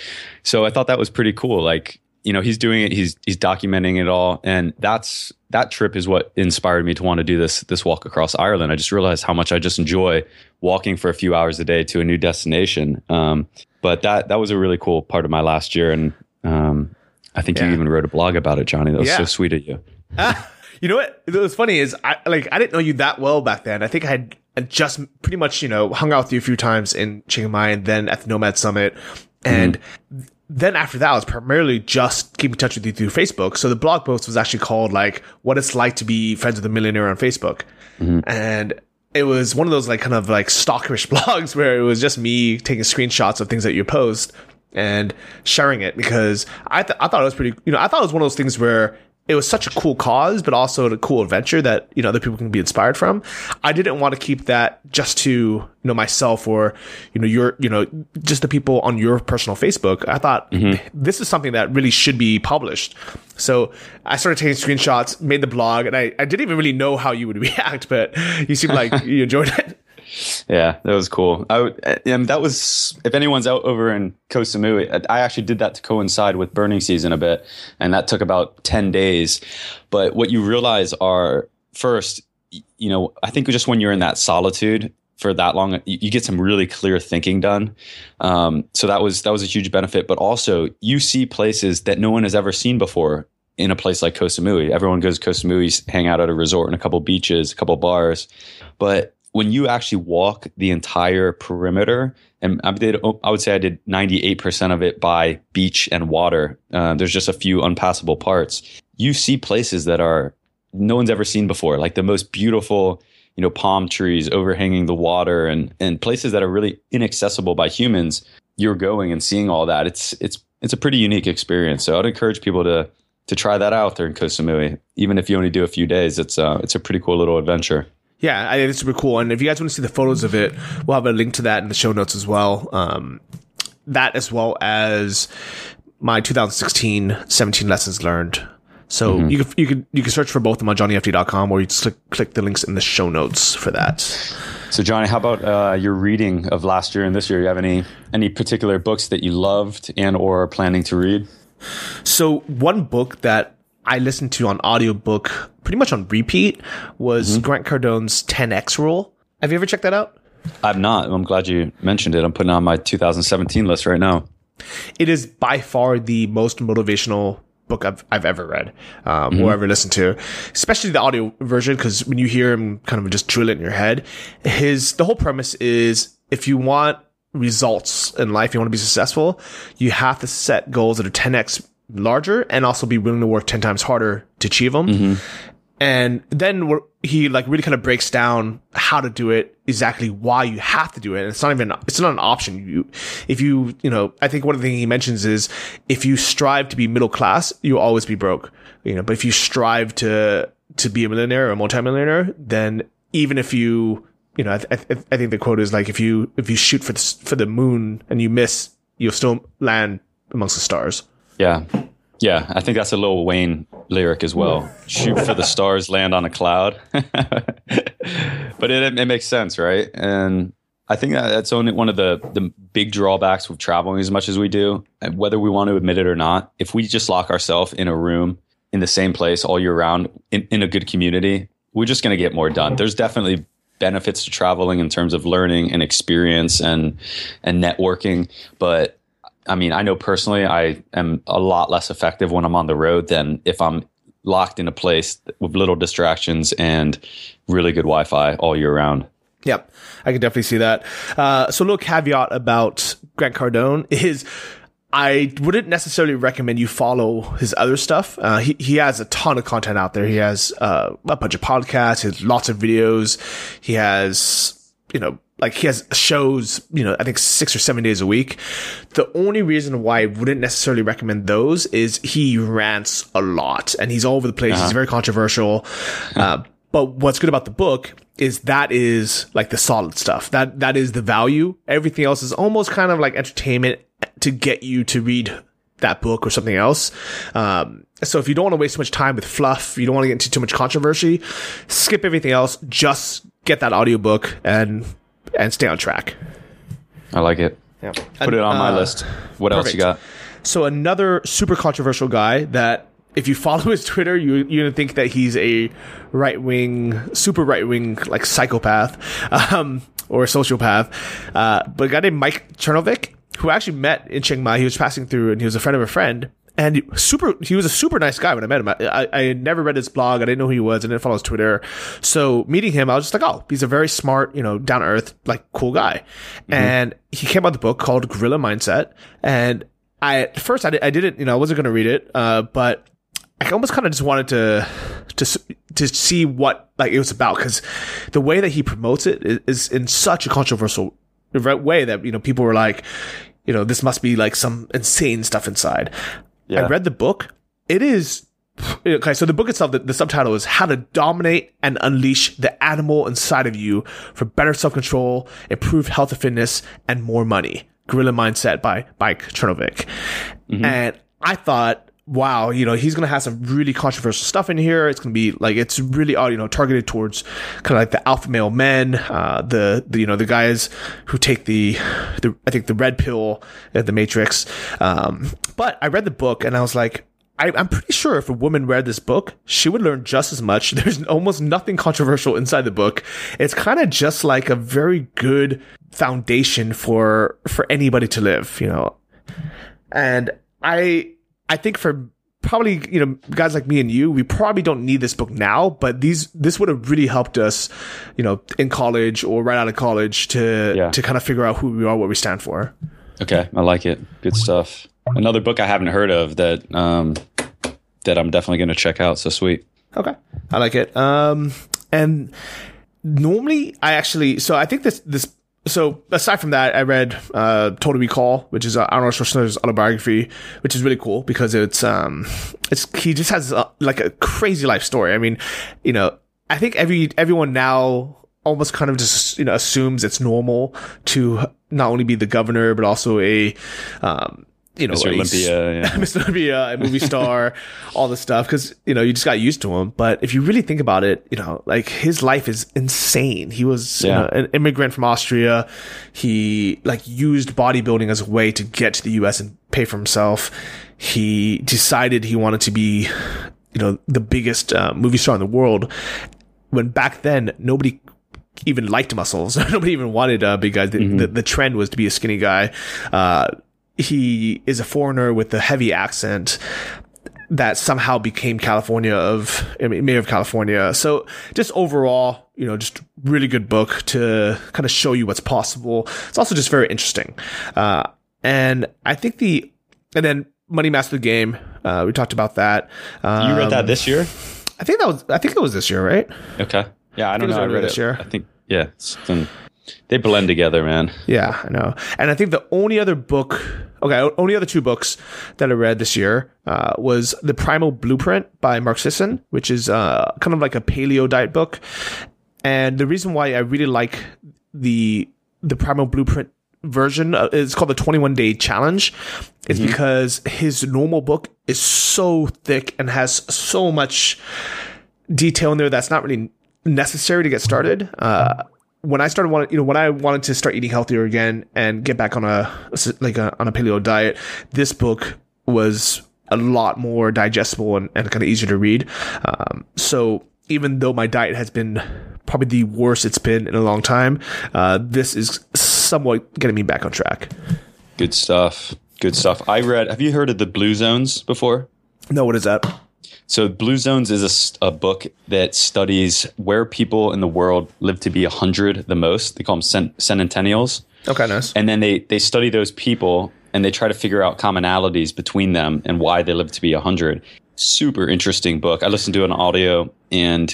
So I thought that was pretty cool. Like you know, he's doing it. He's he's documenting it all, and that's that trip is what inspired me to want to do this this walk across Ireland. I just realized how much I just enjoy walking for a few hours a day to a new destination. Um, but that that was a really cool part of my last year, and um, I think you even wrote a blog about it, Johnny. That was Yeah. so sweet of you. You know what? What's funny is I like I didn't know you that well back then. I think I had just pretty much you know hung out with you a few times in Chiang Mai and then at the Nomad Summit, and then after that I was primarily just keeping in touch with you through Facebook. So the blog post was actually called like "What It's Like to Be Friends with a Millionaire on Facebook," mm-hmm. and it was one of those like kind of like stalkerish blogs where it was just me taking screenshots of things that you post and sharing it because I, th- I thought it was pretty, you know, I thought it was one of those things where it was such a cool cause, but also a cool adventure that, you know, other people can be inspired from. I didn't want to keep that just to, you know, myself or, you know, your, you know, just the people on your personal Facebook. I thought mm-hmm. this is something that really should be published. So I started taking screenshots, made the blog, and I, I didn't even really know how you would react, but you seemed like you enjoyed it. Yeah, that was cool. I and that was if anyone's out over in Koh Samui, I actually did that to coincide with burning season a bit, and that took about ten days. But what you realize are first, you know, I think just when you're in that solitude for that long, you, you get some really clear thinking done. Um, so that was that was a huge benefit. But also, you see places that no one has ever seen before in a place like Koh Samui. Everyone goes to Koh Samui, hang out at a resort and a couple beaches, a couple bars, but when you actually walk the entire perimeter, and I did, I would say I did 98% of it by beach and water. Uh, there's just a few unpassable parts. You see places that are no one's ever seen before, like the most beautiful, you know, palm trees overhanging the water, and and places that are really inaccessible by humans. You're going and seeing all that. It's it's it's a pretty unique experience. So I'd encourage people to to try that out there in Koh Samui. Even if you only do a few days, it's uh, it's a pretty cool little adventure. Yeah, I think it's super cool. And if you guys want to see the photos of it, we'll have a link to that in the show notes as well. Um, that as well as my 2016 17 lessons learned. So you can you can you can search for both of them on johnnyfd.com or you just click click the links in the show notes for that. So Johnny, how about uh, your reading of last year and this year? Do You have any any particular books that you loved and or are planning to read? So one book that I listened to on audiobook pretty much on repeat was Grant Cardone's 10x rule. Have you ever checked that out? I'm not. I'm glad you mentioned it. I'm putting it on my 2017 list right now. It is by far the most motivational book I've I've ever read um, or ever listened to, especially the audio version. Because when you hear him kind of just drill it in your head, his the whole premise is if you want results in life, you want to be successful, you have to set goals that are 10x larger and also be willing to work 10 times harder to achieve them. Mm-hmm. And then he like really kind of breaks down how to do it, exactly why you have to do it. And it's not even, it's not an option. You, if you, you know, I think one of the things he mentions is if you strive to be middle class, you'll always be broke, you know, but if you strive to, to be a millionaire or a multimillionaire, then even if you, you know, I, th- I think the quote is like, if you, if you shoot for the, for the moon and you miss, you'll still land amongst the stars. Yeah. Yeah, I think that's a Lil Wayne lyric as well. Shoot for the stars, land on a cloud. but it, it makes sense, right? And I think that's only one of the the big drawbacks with traveling as much as we do, and whether we want to admit it or not. If we just lock ourselves in a room in the same place all year round in, in a good community, we're just going to get more done. There's definitely benefits to traveling in terms of learning and experience and and networking, but I mean, I know personally I am a lot less effective when I'm on the road than if I'm locked in a place with little distractions and really good Wi-Fi all year round. Yep, I can definitely see that. Uh, so, a little caveat about Grant Cardone is I wouldn't necessarily recommend you follow his other stuff. Uh, he, he has a ton of content out there. He has uh, a bunch of podcasts, he has lots of videos. He has, you know, like he has shows, you know, I think six or seven days a week. The only reason why I wouldn't necessarily recommend those is he rants a lot and he's all over the place. He's very controversial. Uh, but what's good about the book is that is like the solid stuff. That that is the value. Everything else is almost kind of like entertainment to get you to read that book or something else. Um, so if you don't want to waste too much time with fluff, you don't want to get into too much controversy, skip everything else. Just get that audiobook and and stay on track. I like it. Yeah. Put it on my list. What else you got? So another super controversial guy that if you follow his Twitter, you you're gonna think that he's a right wing, super right wing like psychopath, um, or a sociopath. Uh, but a guy named Mike Cernovich, who I actually met in Chiang Mai, he was passing through and he was a friend of a friend. And super, he was a super nice guy when I met him. I, I, had never read his blog. I didn't know who he was. I didn't follow his Twitter. So meeting him, I was just like, oh, he's a very smart, you know, down to earth, like cool guy. And he came out with a book called Gorilla Mindset. And I, at first, I, I didn't, you know, I wasn't going to read it. Uh, but I almost kind of just wanted to to to see what like it was about because the way that he promotes it is, is in such a controversial way that you know people were like, you know, this must be like some insane stuff inside. I read the book. It is okay. So the book itself, the, the subtitle is "How to Dominate and Unleash the Animal Inside of You for Better Self Control, Improved Health and Fitness, and More Money." Gorilla Mindset by Mike Cernovich. Mm-hmm. And I thought, wow, you know, he's going to have some really controversial stuff in here. It's going to be like, it's really, uh, you know, targeted towards kind of like the alpha male men, uh, the, the, you know, the guys who take the, the, I think the red pill at the Matrix. Um, but I read the book and I was like, I, I'm pretty sure if a woman read this book, she would learn just as much. There's almost nothing controversial inside the book. It's kind of just like a very good foundation for for anybody to live, you know. And I I think for probably you know guys like me and you, we probably don't need this book now, but these this would have really helped us, you know, in college or right out of college to Yeah. to kind of figure out who we are, what we stand for. Okay, I like it. Good stuff. Another book I haven't heard of that um, that I'm definitely going to check out. So sweet. Okay, I like it. Um, and normally I actually, so I think this this so aside from that, I read uh, Total Recall, which is uh, Arnold Schwarzenegger's autobiography, which is really cool because it's um, it's he just has a, like a crazy life story. I mean, you know, I think every everyone now almost kind of just you know assumes it's normal to not only be the governor but also a um, you know, Mr. Olympia, yeah. Mr. Olympia, a movie star, all this stuff. Cause, you know, you just got used to him. But if you really think about it, you know, like his life is insane. He was you know, an immigrant from Austria. He like used bodybuilding as a way to get to the US and pay for himself. He decided he wanted to be, you know, the biggest uh, movie star in the world. When back then, nobody even liked muscles. Nobody even wanted uh, big guys. The, the, the trend was to be a skinny guy. Uh, he is a foreigner with a heavy accent that somehow became California of, I mean, mayor of California. So just overall, you know, just really good book to kind of show you what's possible. It's also just very interesting. Uh, and I think the, and then Money Master the Game, uh, we talked about that. Um, You read that this year? I think that was, I think it was this year, right? Okay. Yeah, I don't know. I read this it. year. I think yeah, it's been- they blend together, man. Yeah, I know. And I think the only other book, okay, only other two books that I read this year uh, was The Primal Blueprint by Mark Sisson, which is uh, kind of like a paleo diet book. And the reason why I really like the the Primal Blueprint version uh, is called the 21 Day Challenge is because his normal book is so thick and has so much detail in there that's not really necessary to get started. Uh, when I started wanting, you know, when I wanted to start eating healthier again and get back on a like a, on a paleo diet, this book was a lot more digestible and, and kind of easier to read. Um, so even though my diet has been probably the worst it's been in a long time, uh, this is somewhat getting me back on track. Good stuff. Good stuff. I read. Have you heard of the Blue Zones before? No, what is that? So, Blue Zones is a book that studies where people in the world live to be 100 the most. They call them cent- centennials. Okay, nice. And then they, they study those people and they try to figure out commonalities between them and why they live to be 100. Super interesting book. I listened to an audio and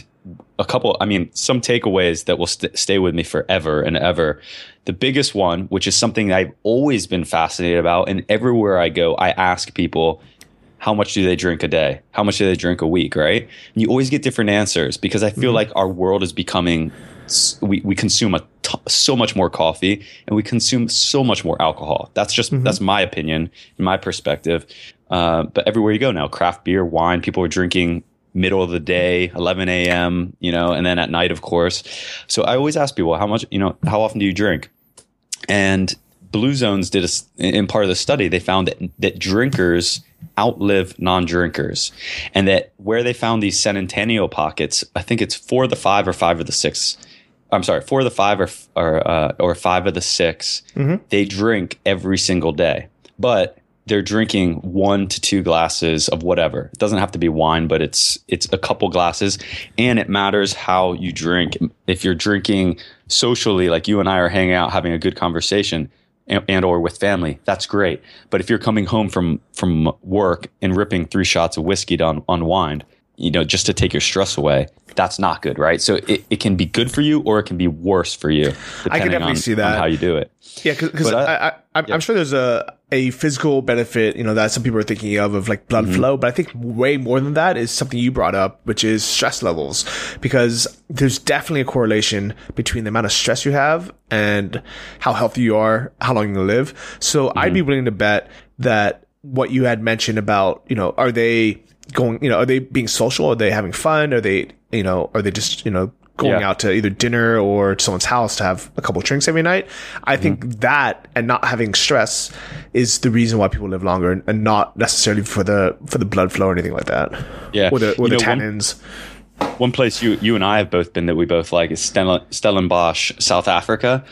a couple, I mean, some takeaways that will st- stay with me forever and ever. The biggest one, which is something I've always been fascinated about, and everywhere I go, I ask people, how much do they drink a day? How much do they drink a week? Right? And you always get different answers because I feel like our world is becoming we, we consume a t- so much more coffee and we consume so much more alcohol. That's just that's my opinion, my perspective. Uh, but everywhere you go now, craft beer, wine, people are drinking middle of the day, 11 a.m. You know, and then at night, of course. So I always ask people, how much? You know, how often do you drink? And Blue Zones did a, in part of the study, they found that, that drinkers outlive non-drinkers and that where they found these centennial pockets, I think it's four of the five or five of the six. I'm sorry, four of the five or, or, uh, or five of the 6 they drink every single day, but they're drinking one to two glasses of whatever. It doesn't have to be wine, but it's it's a couple glasses, and it matters how you drink. If you're drinking socially, like you and I are hanging out, having a good conversation, and, and or with family, that's great. But if you're coming home from from work and ripping three shots of whiskey to un- unwind, you know, just to take your stress away, that's not good, right? So it, it can be good for you or it can be worse for you, depending definitely on, see that. how you do it. Yeah, because I, I- I, I, I'm sure there's a a physical benefit, you know, that some people are thinking of of like blood mm-hmm. flow, but I think way more than that is something you brought up, which is stress levels, because there's definitely a correlation between the amount of stress you have and how healthy you are, how long you live. So I'd be mm-hmm. willing to bet that what you had mentioned about, you know, are they going, you know, are they being social? Are they having fun? Are they, you know, are they just, you know, going Yeah. out to either dinner or to someone's house to have a couple drinks every night. I think Mm-hmm. that and not having stress is the reason why people live longer and, and not necessarily for the for the blood flow or anything like that. Yeah. Or the, or the know, one- tannins. one place you you and I have both been that we both like is Stellenbosch, South Africa.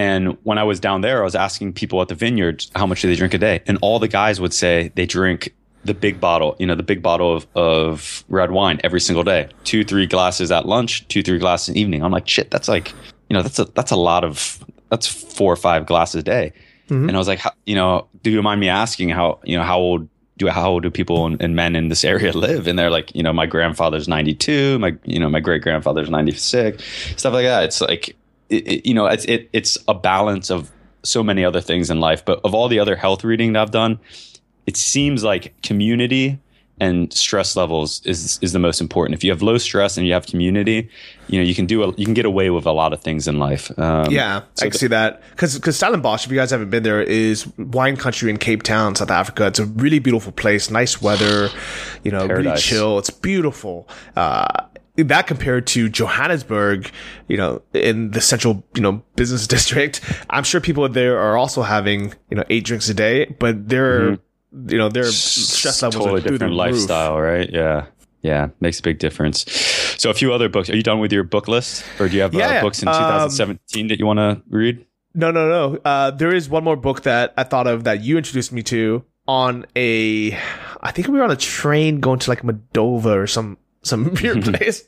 And when I was down there, I was asking people at the vineyard how much do they drink a day, and all the guys would say they drink the big bottle, you know, the big bottle of, of red wine every single day, two three glasses at lunch, two three glasses in the evening. I'm like, shit, that's like, you know, that's a that's a lot of that's four or five glasses a day. Mm-hmm. And I was like, how, you know, do you mind me asking how you know how old do how old do people and, and men in this area live? And they're like, you know, my grandfather's 92, my you know, my great grandfather's 96, stuff like that. It's like it, it, you know, it's it, it's a balance of so many other things in life. But of all the other health reading that I've done, it seems like community and stress levels is is the most important. If you have low stress and you have community, you know you can do a, you can get away with a lot of things in life. Um, yeah, so I can see that because because Stellenbosch, if you guys haven't been there, is wine country in Cape Town, South Africa. It's a really beautiful place, nice weather, you know, Paradise. really chill. It's beautiful. Uh, that compared to Johannesburg, you know, in the central, you know, business district, I'm sure people there are also having, you know, eight drinks a day, but they're, mm-hmm. You know, their stress levels totally different the lifestyle, roof. right? Yeah. Yeah, makes a big difference. So, a few other books. Are you done with your book list, or do you have uh, yeah, uh, books in 2017 um, that you want to read? No, no, no. Uh, there is one more book that I thought of that you introduced me to on a. I think we were on a train going to like Moldova or some some weird place.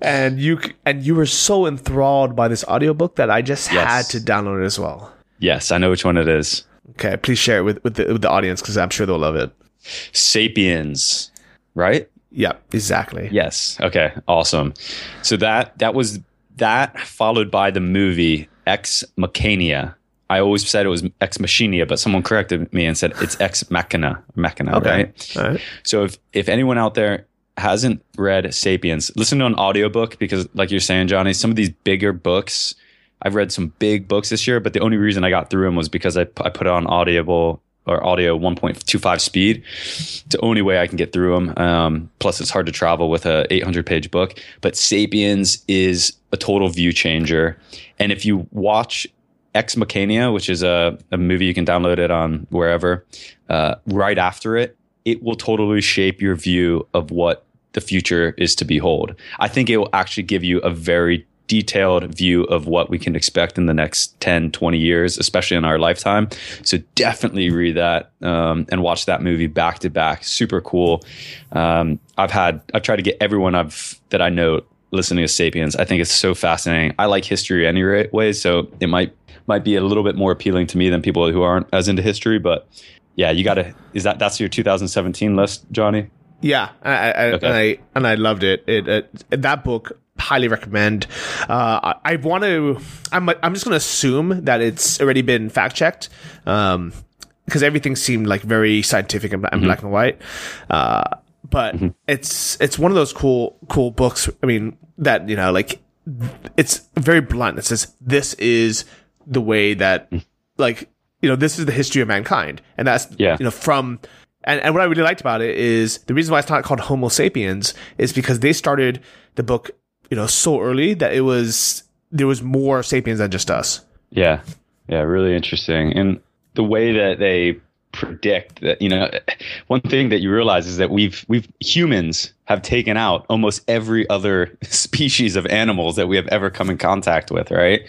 and you and you were so enthralled by this audiobook that I just yes. had to download it as well. Yes, I know which one it is. Okay, please share it with with the, with the audience because I'm sure they'll love it. Sapiens, right? Yeah, exactly. Yes. Okay. Awesome. So that that was that followed by the movie Ex Machina. I always said it was Ex Machina, but someone corrected me and said it's Ex Machina. Machina, okay. right? right? So if if anyone out there hasn't read Sapiens, listen to an audiobook because, like you're saying, Johnny, some of these bigger books, I've read some big books this year, but the only reason I got through them was because I, I put it on Audible or audio 1.25 speed. It's the only way I can get through them. Um, plus, it's hard to travel with a 800 page book. But Sapiens is a total view changer. And if you watch Ex Machina, which is a, a movie you can download it on wherever, uh, right after it, it will totally shape your view of what the future is to behold. I think it will actually give you a very detailed view of what we can expect in the next 10, 20 years, especially in our lifetime. So definitely read that um, and watch that movie back to back. Super cool. Um, I've had, I've tried to get everyone I've, that I know listening to Sapiens. I think it's so fascinating. I like history anyway, so it might, might be a little bit more appealing to me than people who aren't as into history, but yeah, you got to. Is that that's your 2017 list, Johnny? Yeah, I, I, okay. and I and I loved it. It, it that book highly recommend. Uh, I, I want to. I'm I'm just going to assume that it's already been fact checked. Um, because everything seemed like very scientific and, and mm-hmm. black and white. Uh, but mm-hmm. it's it's one of those cool cool books. I mean that you know like it's very blunt. It says this is the way that mm. like you know, this is the history of mankind. And that's, yeah. you know, from, and, and what I really liked about it is the reason why it's not called Homo sapiens is because they started the book, you know, so early that it was, there was more sapiens than just us. Yeah. Yeah. Really interesting. And the way that they predict that, you know, one thing that you realize is that we've, we've humans have taken out almost every other species of animals that we have ever come in contact with. Right.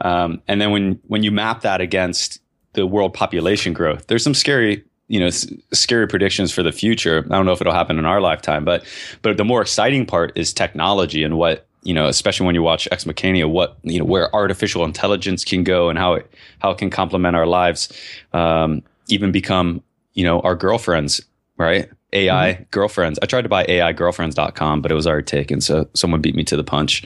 Um, and then when, when you map that against, the world population growth. There's some scary you know s- scary predictions for the future. I don't know if it'll happen in our lifetime, but but the more exciting part is technology and what you know, especially when you watch Ex Machina, what you know where artificial intelligence can go and how it how it can complement our lives, um, even become you know our girlfriends, right? AI mm-hmm. girlfriends. I tried to buy AIgirlfriends.com, but it was already taken, so someone beat me to the punch.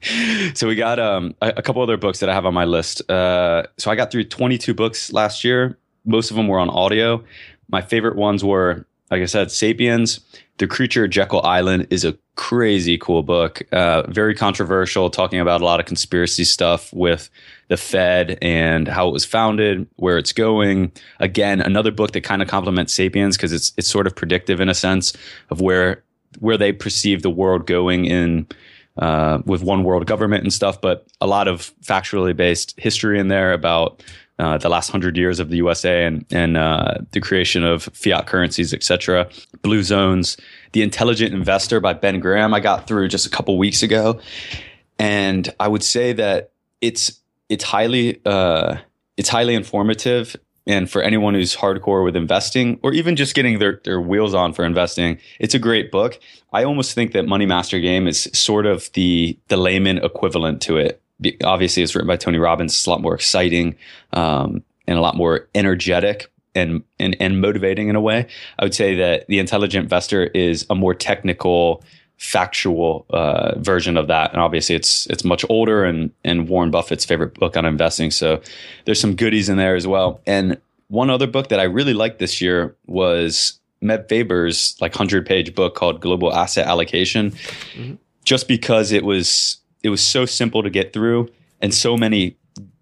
so we got um, a, a, couple other books that I have on my list. Uh, so I got through 22 books last year. Most of them were on audio. My favorite ones were, like I said, Sapiens. The Creature of Jekyll Island is a crazy cool book. Uh, very controversial, talking about a lot of conspiracy stuff with the Fed and how it was founded, where it's going. Again, another book that kind of complements Sapiens because it's it's sort of predictive in a sense of where where they perceive the world going in uh, with one world government and stuff, but a lot of factually based history in there about uh, the last hundred years of the USA and and uh, the creation of fiat currencies, etc. Blue Zones, The Intelligent Investor by Ben Graham. I got through just a couple weeks ago, and I would say that it's it's highly uh, it's highly informative and for anyone who's hardcore with investing or even just getting their, their wheels on for investing, it's a great book. I almost think that Money Master Game is sort of the, the layman equivalent to it. Obviously, it's written by Tony Robbins. It's a lot more exciting um, and a lot more energetic and, and, and motivating in a way. I would say that The Intelligent Investor is a more technical, factual uh, version of that. And obviously, it's it's much older and and Warren Buffett's favorite book on investing. So there's some goodies in there as well. And one other book that I really liked this year was Meb Faber's like hundred page book called Global Asset Allocation, mm-hmm. just because it was it was so simple to get through and so many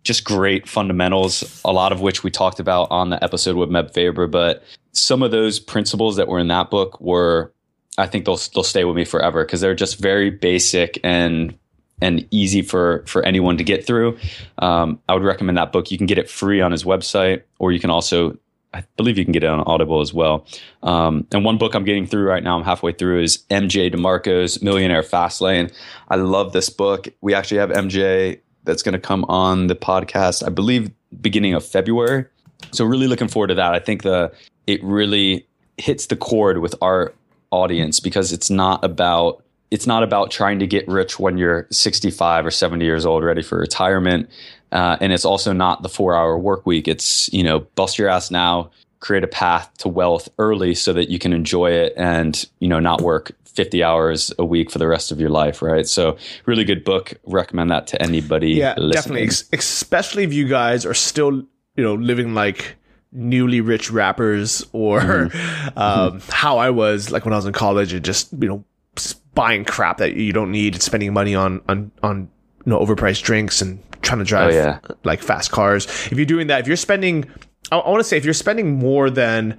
just great fundamentals, a lot of which we talked about on the episode with Meb Faber. But some of those principles that were in that book were I think they'll they'll stay with me forever because they're just very basic and and easy for for anyone to get through. Um, I would recommend that book. You can get it free on his website, or you can also, I believe, you can get it on Audible as well. Um, and one book I'm getting through right now, I'm halfway through, is MJ DeMarco's Millionaire Fastlane. I love this book. We actually have MJ that's going to come on the podcast, I believe, beginning of February. So really looking forward to that. I think the it really hits the chord with our audience because it's not about it's not about trying to get rich when you're 65 or 70 years old ready for retirement uh, and it's also not the four hour work week it's you know bust your ass now create a path to wealth early so that you can enjoy it and you know not work 50 hours a week for the rest of your life right so really good book recommend that to anybody yeah listening. definitely especially if you guys are still you know living like newly rich rappers or mm-hmm. um, how I was like when I was in college and just you know buying crap that you don't need, spending money on on on you know overpriced drinks and trying to drive oh, yeah. like fast cars. If you're doing that, if you're spending, I, I want to say if you're spending more than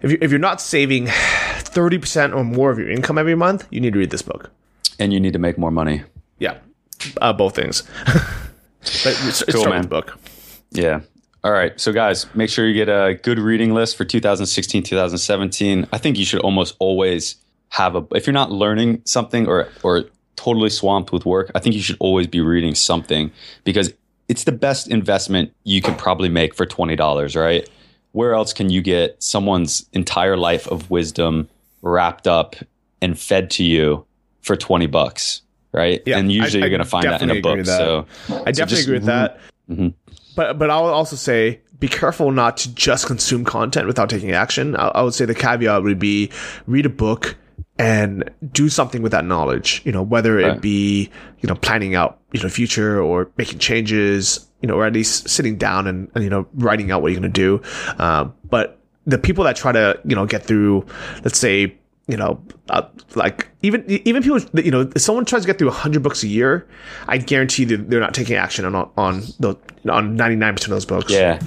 if you if you're not saving thirty percent or more of your income every month, you need to read this book. And you need to make more money. Yeah, uh, both things. but it's, cool, man. book. Yeah. All right. So, guys, make sure you get a good reading list for 2016, 2017. I think you should almost always have a, if you're not learning something or, or totally swamped with work, I think you should always be reading something because it's the best investment you could probably make for $20, right? Where else can you get someone's entire life of wisdom wrapped up and fed to you for 20 bucks? Right. Yeah, and usually I, you're going to find that in a book. So I definitely so agree with that. Mm-hmm but but I'll also say be careful not to just consume content without taking action. I, I, would say the caveat would be read a book and do something with that knowledge. You know, whether it be you know planning out you know future or making changes. You know, or at least sitting down and, and you know writing out what you're going to do. Uh, but the people that try to you know get through, let's say you know, uh, like even even people, you know, if someone tries to get through hundred books a year, I guarantee that they're not taking action on on the on ninety nine percent of those books. Yeah,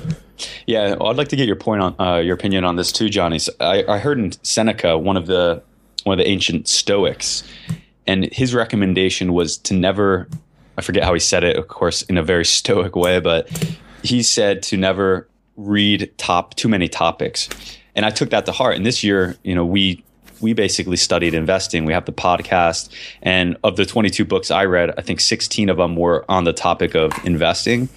yeah. Well, I'd like to get your point on uh, your opinion on this too, Johnny. So I, I heard in Seneca, one of the one of the ancient Stoics, and his recommendation was to never. I forget how he said it, of course, in a very Stoic way, but he said to never read top too many topics and I took that to heart. And this year, you know, we we basically studied investing. We have the podcast, and of the 22 books I read, I think 16 of them were on the topic of investing.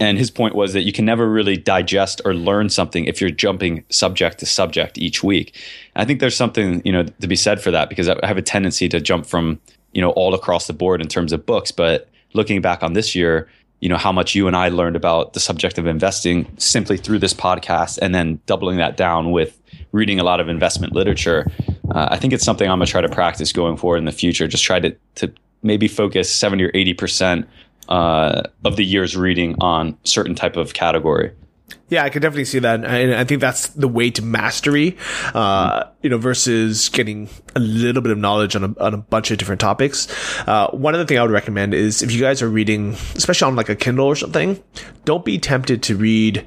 And his point was that you can never really digest or learn something if you're jumping subject to subject each week. I think there's something you know to be said for that because I have a tendency to jump from you know all across the board in terms of books, but looking back on this year, you know how much you and I learned about the subject of investing simply through this podcast, and then doubling that down with reading a lot of investment literature. Uh, I think it's something I'm gonna try to practice going forward in the future. Just try to to maybe focus seventy or eighty percent uh, of the year's reading on certain type of category. Yeah, I can definitely see that, and I think that's the way to mastery. Uh, you know, versus getting a little bit of knowledge on a, on a bunch of different topics. Uh, one other thing I would recommend is if you guys are reading, especially on like a Kindle or something, don't be tempted to read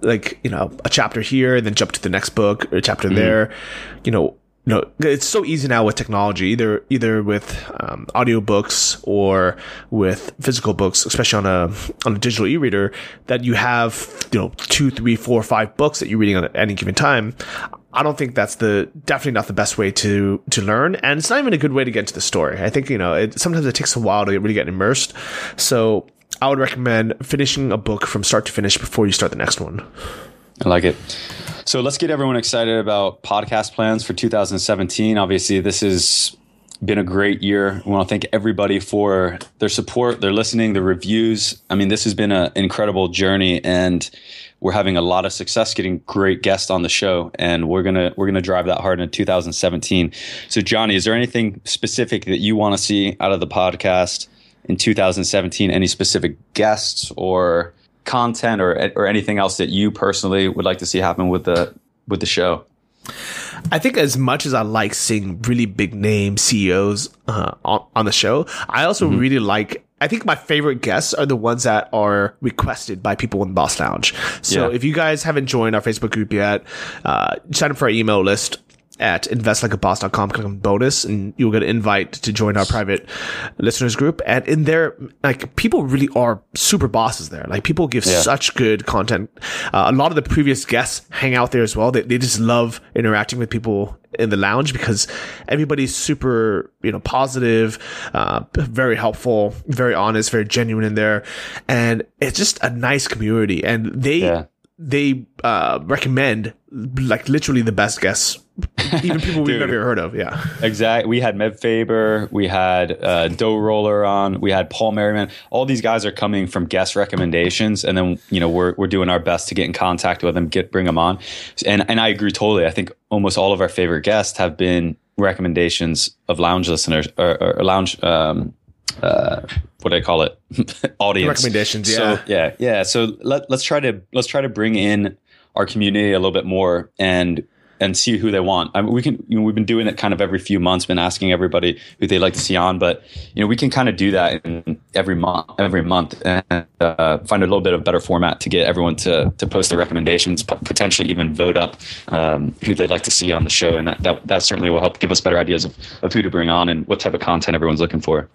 like you know a chapter here and then jump to the next book or a chapter mm-hmm. there you know no, it's so easy now with technology, either either with um, audiobooks or with physical books, especially on a on a digital e-reader, that you have you know two, three, four, five books that you're reading at any given time. I don't think that's the definitely not the best way to to learn, and it's not even a good way to get into the story. I think you know it, sometimes it takes a while to really get immersed. So I would recommend finishing a book from start to finish before you start the next one. I like it. So let's get everyone excited about podcast plans for 2017. Obviously, this has been a great year. We want to thank everybody for their support, their listening, the reviews. I mean, this has been an incredible journey, and we're having a lot of success getting great guests on the show, and we're gonna we're gonna drive that hard in 2017. So, Johnny, is there anything specific that you want to see out of the podcast in 2017? Any specific guests or content or or anything else that you personally would like to see happen with the with the show? I think as much as I like seeing really big name CEOs uh, on, on the show, I also mm-hmm. really like I think my favorite guests are the ones that are requested by people in Boss Lounge. So yeah. if you guys haven't joined our Facebook group yet, uh, sign up for our email list at investlikeaboss.com, click on bonus, and you'll get an invite to join our private listeners group. And in there, like people really are super bosses there. Like people give yeah. such good content. Uh, a lot of the previous guests hang out there as well. They, they just love interacting with people in the lounge because everybody's super, you know, positive, uh, very helpful, very honest, very genuine in there. And it's just a nice community. And they, yeah. They, uh, recommend like literally the best guests even people we've never heard of. Yeah, exactly. We had Meb Faber, we had uh, Dough Roller on, we had Paul Merriman. All these guys are coming from guest recommendations, and then you know we're we're doing our best to get in contact with them, get bring them on. And and I agree totally. I think almost all of our favorite guests have been recommendations of lounge listeners or, or lounge. Um, uh, what do I call it? Audience recommendations. Yeah, so, yeah, yeah. So let, let's try to let's try to bring in our community a little bit more and and see who they want. I mean, we can, you know, we've been doing it kind of every few months, been asking everybody who they'd like to see on, but you know, we can kind of do that in every month, every month, and uh, find a little bit of better format to get everyone to to post their recommendations, potentially even vote up um, who they'd like to see on the show, and that, that that certainly will help give us better ideas of, of who to bring on and what type of content everyone's looking for.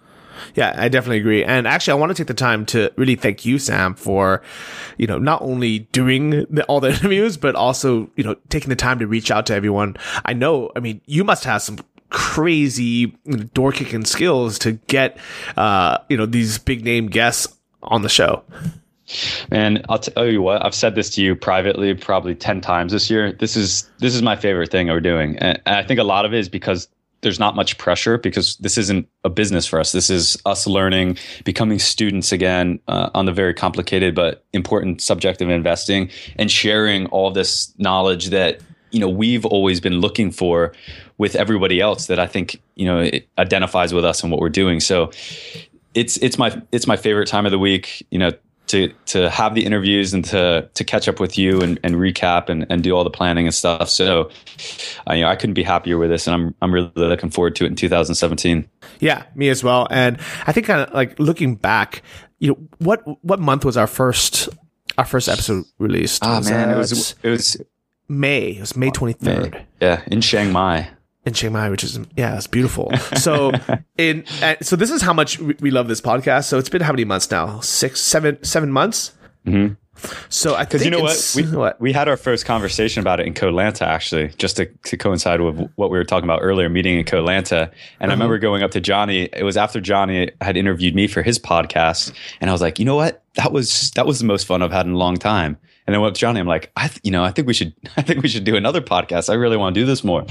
Yeah, I definitely agree. And actually, I want to take the time to really thank you, Sam, for, you know, not only doing the, all the interviews, but also, you know, taking the time to reach out to everyone. I know, I mean, you must have some crazy door kicking skills to get, uh, you know, these big name guests on the show. Man, I'll tell you what. I've said this to you privately probably ten times this year. This is this is my favorite thing we're doing, and I think a lot of it is because there's not much pressure because this isn't a business for us. This is us learning, becoming students again uh, on the very complicated but important subject of investing, and sharing all this knowledge that you know we've always been looking for with everybody else that I think you know identifies with us and what we're doing. So it's it's my it's my favorite time of the week. You know, to to have the interviews and to to catch up with you and, and recap and, and do all the planning and stuff. So, uh, you know, I couldn't be happier with this, and I'm I'm really looking forward to it in 2017. Yeah, me as well. And I think kind of like looking back, you know, what what month was our first our first episode released? Oh man, it was it was May. It was May 23rd. Yeah, in Chiang Mai in Chiang Mai, which is yeah, it's beautiful. So in uh, so this is how much we love this podcast. So it's been how many months now? Six, seven, seven months. Mm-hmm. So I think you know what we what? we had our first conversation about it in Koh-Lanta actually, just to, to coincide with what we were talking about earlier, meeting in Koh-Lanta. And uh-huh. I remember going up to Johnny. It was after Johnny had interviewed me for his podcast, and I was like, you know what, that was that was the most fun I've had in a long time. And I then with Johnny, I'm like, I, th- you know, I think we should, I think we should do another podcast. I really want to do this more.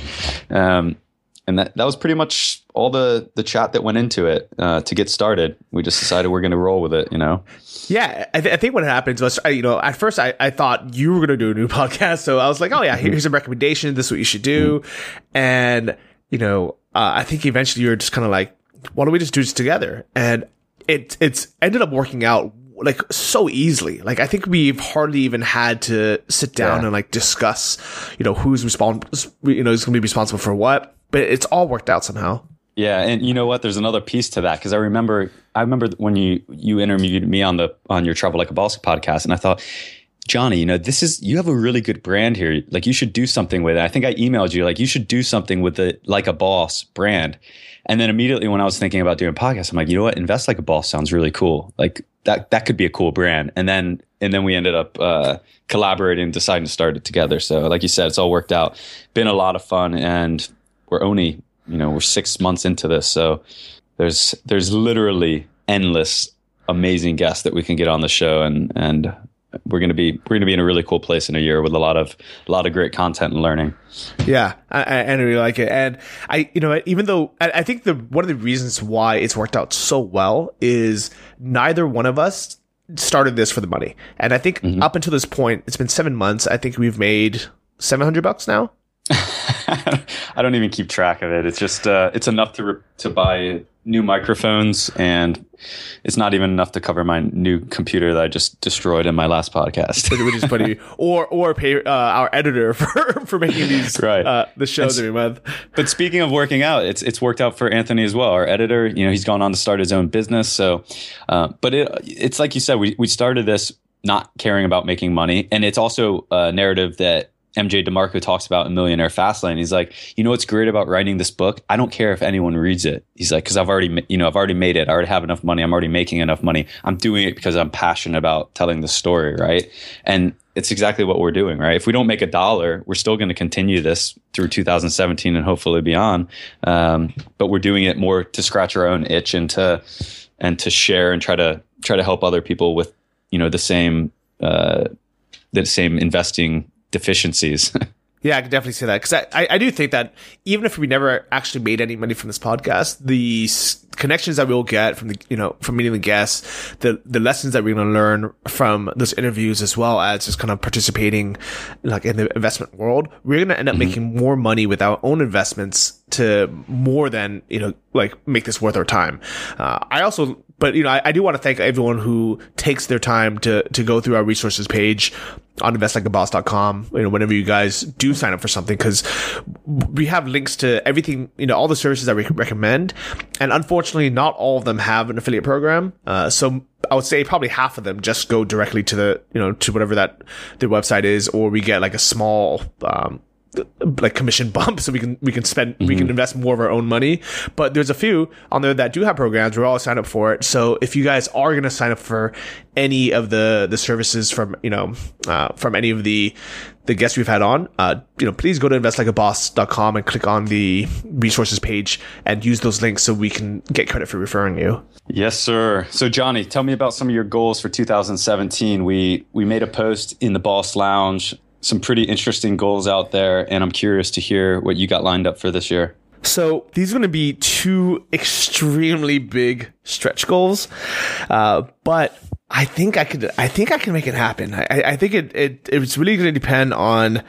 Um, and that, that was pretty much all the the chat that went into it uh, to get started. We just decided we're going to roll with it, you know. Yeah, I, th- I, think what happens was, you know, at first I, I thought you were going to do a new podcast, so I was like, oh yeah, mm-hmm. here's a recommendation. This is what you should do, mm-hmm. and you know, uh, I think eventually you're just kind of like, why don't we just do this together? And it it's ended up working out like so easily. Like I think we've hardly even had to sit down yeah. and like discuss, you know, who's responsible, you know, is going to be responsible for what. But it's all worked out somehow. Yeah, and you know what? There's another piece to that because I remember, I remember when you you interviewed me on the on your Travel Like a Boss podcast, and I thought, Johnny, you know, this is you have a really good brand here. Like you should do something with it. I think I emailed you like you should do something with the Like a Boss brand. And then immediately when I was thinking about doing podcasts, I'm like, you know what? Invest like a boss sounds really cool. Like that that could be a cool brand. And then and then we ended up uh, collaborating, deciding to start it together. So like you said, it's all worked out. Been a lot of fun, and we're only you know we're six months into this, so there's there's literally endless amazing guests that we can get on the show, and and we're going to be we're going to be in a really cool place in a year with a lot of a lot of great content and learning. Yeah, I, I really like it, and I you know even though I, I think the one of the reasons why it's worked out so well is neither one of us started this for the money, and I think up until this point, it's been seven months. I think we've made seven hundred bucks now. I don't even keep track of it. It's just uh, it's enough to re- to buy new microphones, and it's not even enough to cover my new computer that I just destroyed in my last podcast. which is funny, or or pay uh, our editor for for making these Right. uh, the shows every month. but speaking of working out, it's it's worked out for Anthony as well. Our editor, you know, he's gone on to start his own business. So, uh, but it it's like you said, we we started this not caring about making money, and it's also a narrative that. MJ DeMarco talks about in Millionaire Fastlane. He's like, you know what's great about writing this book? I don't care if anyone reads it. He's like, because I've already, you know, I've already made it. I already have enough money. I'm already making enough money. I'm doing it because I'm passionate about telling the story, right? And it's exactly what we're doing, right? If we don't make a dollar, we're still going to continue this through 2017 and hopefully beyond. Um, but we're doing it more to scratch our own itch and to and to share and try to try to help other people with you know the same uh, the same investing deficiencies. Yeah, I can definitely see that because I, I, I do think that even if we never actually made any money from this podcast, the s- connections that we'll get from the you know from meeting the guests, the the lessons that we're going to learn from those interviews, as well as just kind of participating like in the investment world, we're going to end up mm-hmm. making more money with our own investments to more than you know like make this worth our time. Uh, I also but you know, I, I do want to thank everyone who takes their time to to go through our resources page on investlikeaboss.com. You know, whenever you guys do sign up for something, because we have links to everything. You know, all the services that we recommend, and unfortunately, not all of them have an affiliate program. Uh, so I would say probably half of them just go directly to the you know to whatever that their website is, or we get like a small. Um, like commission bump so we can we can spend we can invest more of our own money. But there's a few on there that do have programs. We're all signed up for it. So if you guys are going to sign up for any of the the services from you know uh, from any of the the guests we've had on uh you know please go to investlikeaboss.com and click on the resources page and use those links so we can get credit for referring you. Yes, sir. So Johnny, tell me about some of your goals for 2017. We we made a post in the Boss Lounge, some pretty interesting goals out there, and I'm curious to hear what you got lined up for this year. So these are going to be two extremely big stretch goals, uh, but I think I could. I think I can make it happen. I, I think it, it it's really going to depend on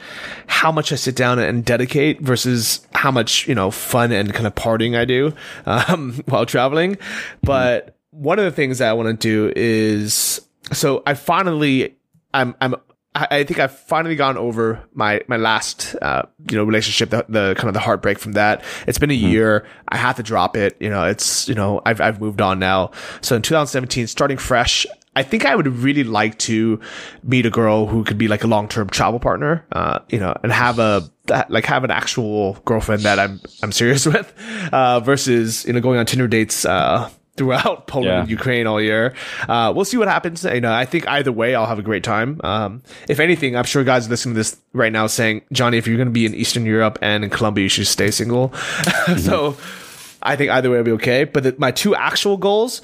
how much I sit down and dedicate versus how much you know fun and kind of partying I do um, while traveling. But one of the things that I want to do is so I finally I'm I'm I think I've finally gone over my my last uh, you know relationship, the, the kind of the heartbreak from that. It's been a year. I had to drop it. You know, it's you know I've I've moved on now. So in 2017, starting fresh. I think I would really like to meet a girl who could be like a long term travel partner. Uh, you know, and have a like have an actual girlfriend that I'm I'm serious with, uh, versus you know going on Tinder dates. Uh, throughout Poland Yeah. and Ukraine all year. Uh, we'll see what happens. You know, I think either way, I'll have a great time. Um, if anything, I'm sure guys listening to this right now saying, Johnny, if you're going to be in Eastern Europe and in Colombia, you should stay single. so I think either way will be okay. But the, my two actual goals,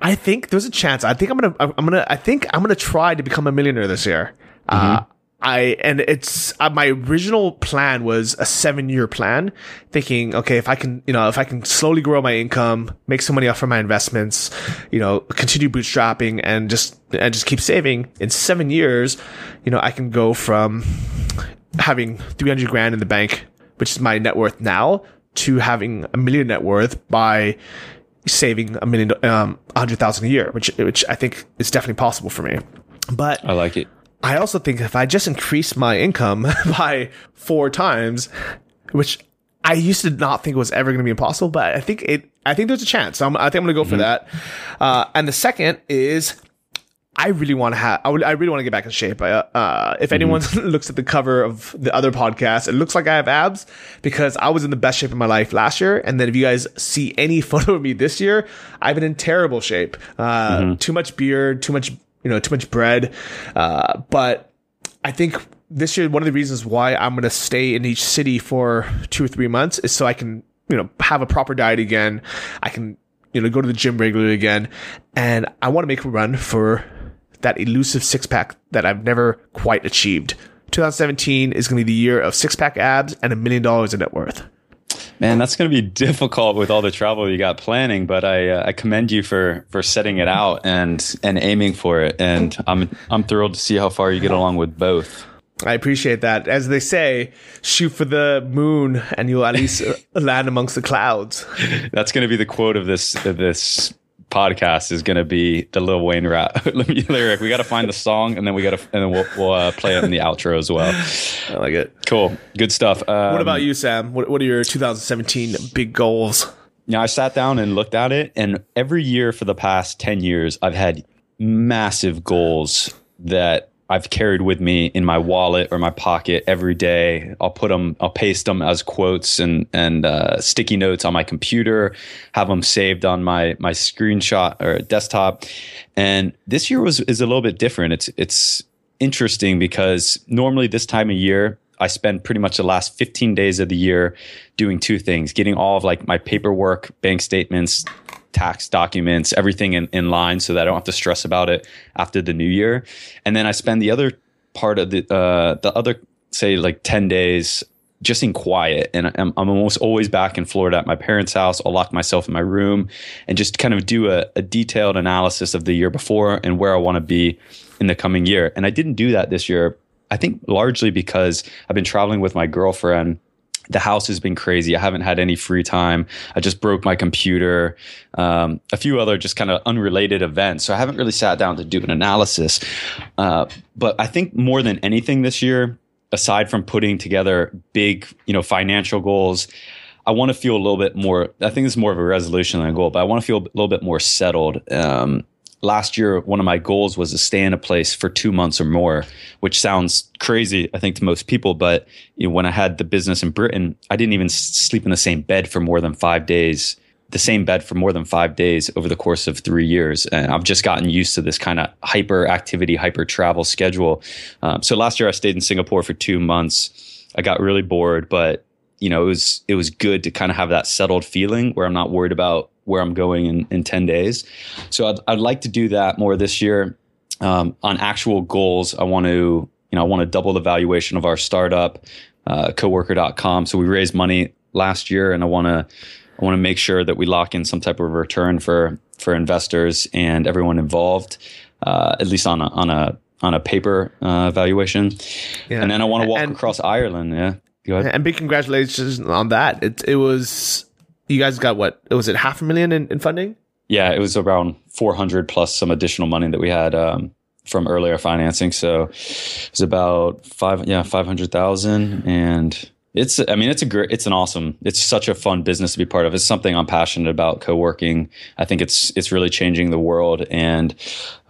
I think there's a chance. I think I'm gonna. I'm gonna. I think I'm gonna try to become a millionaire this year. Uh, I and it's uh, my original plan was a seven year plan, thinking, okay, if I can, you know, if I can slowly grow my income, make some money off from my investments, you know, continue bootstrapping and just and just keep saving. In seven years, you know, I can go from having 300 grand in the bank, which is my net worth now, to having a million net worth by saving a million, um, hundred thousand a year, which, which I think is definitely possible for me. But I like it. I also think if I just increase my income by four times, which I used to not think was ever going to be impossible, but I think it, I think there's a chance. I'm, I think I'm going to go for that. Uh, and the second is I really want to have, I, really want to get back in shape. Uh, uh, if anyone looks at the cover of the other podcast, it looks like I have abs because I was in the best shape of my life last year. And then if you guys see any photo of me this year, I've been in terrible shape. Uh, too much beard, too much, you know, too much bread. Uh, but I think this year, one of the reasons why I'm going to stay in each city for two or three months is so I can, you know, have a proper diet again. I can, you know, go to the gym regularly again. And I want to make a run for that elusive six pack that I've never quite achieved. 2017 is going to be the year of six pack abs and a million dollars in net worth. Man, that's going to be difficult with all the travel you got planning, but I uh, I commend you for for setting it out and and aiming for it, and I'm I'm thrilled to see how far you get along with both. I appreciate that. As they say, shoot for the moon, and you'll at least land amongst the clouds. That's going to be the quote of this of this podcast is going to be the Lil Wayne rap lyric. We got to find the song, and then we got to, and then we'll, we'll uh, play it in the outro as well. I like it. Cool, good stuff. Um, what about you, Sam? What What are your 2017 big goals? Yeah, I sat down and looked at it, and every year for the past ten years, I've had massive goals that I've carried with me in my wallet or my pocket every day. I'll put them, I'll paste them as quotes and and uh, sticky notes on my computer, have them saved on my my screenshot or desktop. And this year was is a little bit different. It's it's interesting because normally this time of year I spend pretty much the last 15 days of the year doing two things, getting all of like my paperwork, bank statements, tax documents, everything in, in line so that I don't have to stress about it after the new year. And then I spend the other part of the, uh, the other, say like 10 days just in quiet. And I'm, I'm almost always back in Florida at my parents' house. I'll lock myself in my room and just kind of do a, a detailed analysis of the year before and where I want to be in the coming year. And I didn't do that this year. I think largely because I've been traveling with my girlfriend the house has been crazy. I haven't had any free time. I just broke my computer. Um, a few other just kind of unrelated events. So I haven't really sat down to do an analysis. Uh, but I think more than anything this year, aside from putting together big, you know, financial goals, I want to feel a little bit more. I think it's more of a resolution than a goal, but I want to feel a little bit more settled. Um, last year, one of my goals was to stay in a place for two months or more, which sounds crazy, I think, to most people. But you know, when I had the business in Britain, I didn't even sleep in the same bed for more than five days, the same bed for more than five days over the course of three years. And I've just gotten used to this kind of hyper activity, hyper travel schedule. Um, so last year, I stayed in Singapore for two months. I got really bored, but you know, it was it was good to kind of have that settled feeling where I'm not worried about where I'm going in, in 10 days. So I'd, I'd like to do that more this year. Um, on actual goals, I want to, you know, I want to double the valuation of our startup, uh, coworker.com. So we raised money last year and I want to, I want to make sure that we lock in some type of return for, for investors and everyone involved, uh, at least on a, on a, on a paper uh, valuation. Yeah. And then I want to walk and, across Ireland. Yeah. And big congratulations on that. It, it was you guys got what? Was it half a million in, in funding? Yeah, it was around 400 plus some additional money that we had um, from earlier financing. So it was about five, yeah, 500,000. And it's, I mean, it's a great, it's an awesome, it's such a fun business to be part of. It's something I'm passionate about co-working. I think it's, it's really changing the world and,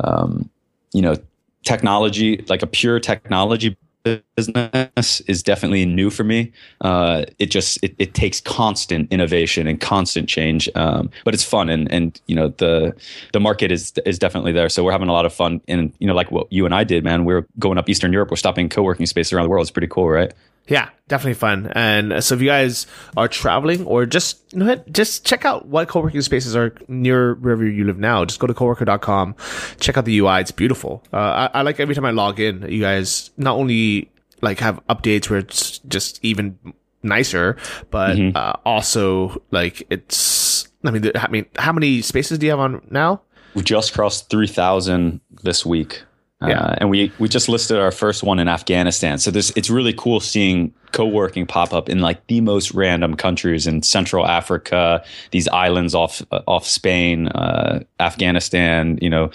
um, you know, technology, like a pure technology business is definitely new for me. Uh, it just it, it, takes constant innovation and constant change, um, but it's fun and and you know the the market is is definitely there. So we're having a lot of fun and you know like what you and I did, man. We're going up Eastern Europe. We're stopping co-working space around the world. It's pretty cool, right? Yeah, definitely fun. And so if you guys are traveling or just you know what, just check out what co-working spaces are near wherever you live now. Just go to coworker.com, check out the UI. It's beautiful. Uh, I, I like every time I log in, you guys not only like have updates where it's just even nicer, but mm-hmm. uh, also like it's. I mean, I mean, how many spaces do you have on now? We just crossed three thousand this week. Yeah. Uh, and we we just listed our first one in Afghanistan. So this it's really cool seeing co-working pop up in like the most random countries in Central Africa, these islands off uh, off Spain, uh, Afghanistan, you know,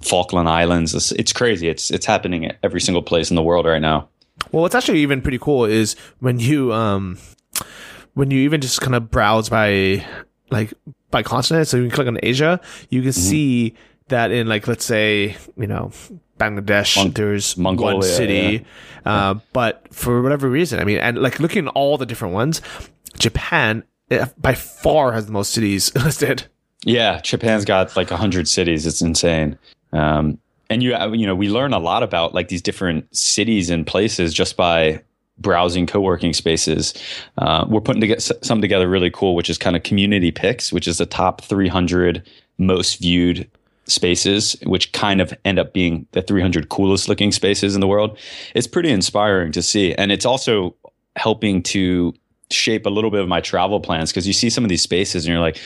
Falkland Islands. It's, it's crazy. It's it's happening at every single place in the world right now. Well, what's actually even pretty cool is when you um when you even just kind of browse by like by continent. So you can click on Asia, you can mm-hmm. see that in like let's say you know Bangladesh, Mon- there's Mongolia, one city, yeah. Uh, but for whatever reason, I mean, and like looking at all the different ones, Japan eh, by far has the most cities listed. Yeah, Japan's got like hundred cities. It's insane. Um, and you, uh, you know, we learn a lot about like these different cities and places just by browsing co-working spaces. Uh, we're putting together something together really cool, which is kind of community picks, which is the top 300 most viewed spaces, which kind of end up being the 300 coolest looking spaces in the world. It's pretty inspiring to see. And it's also helping to shape a little bit of my travel plans because you see some of these spaces and you're like,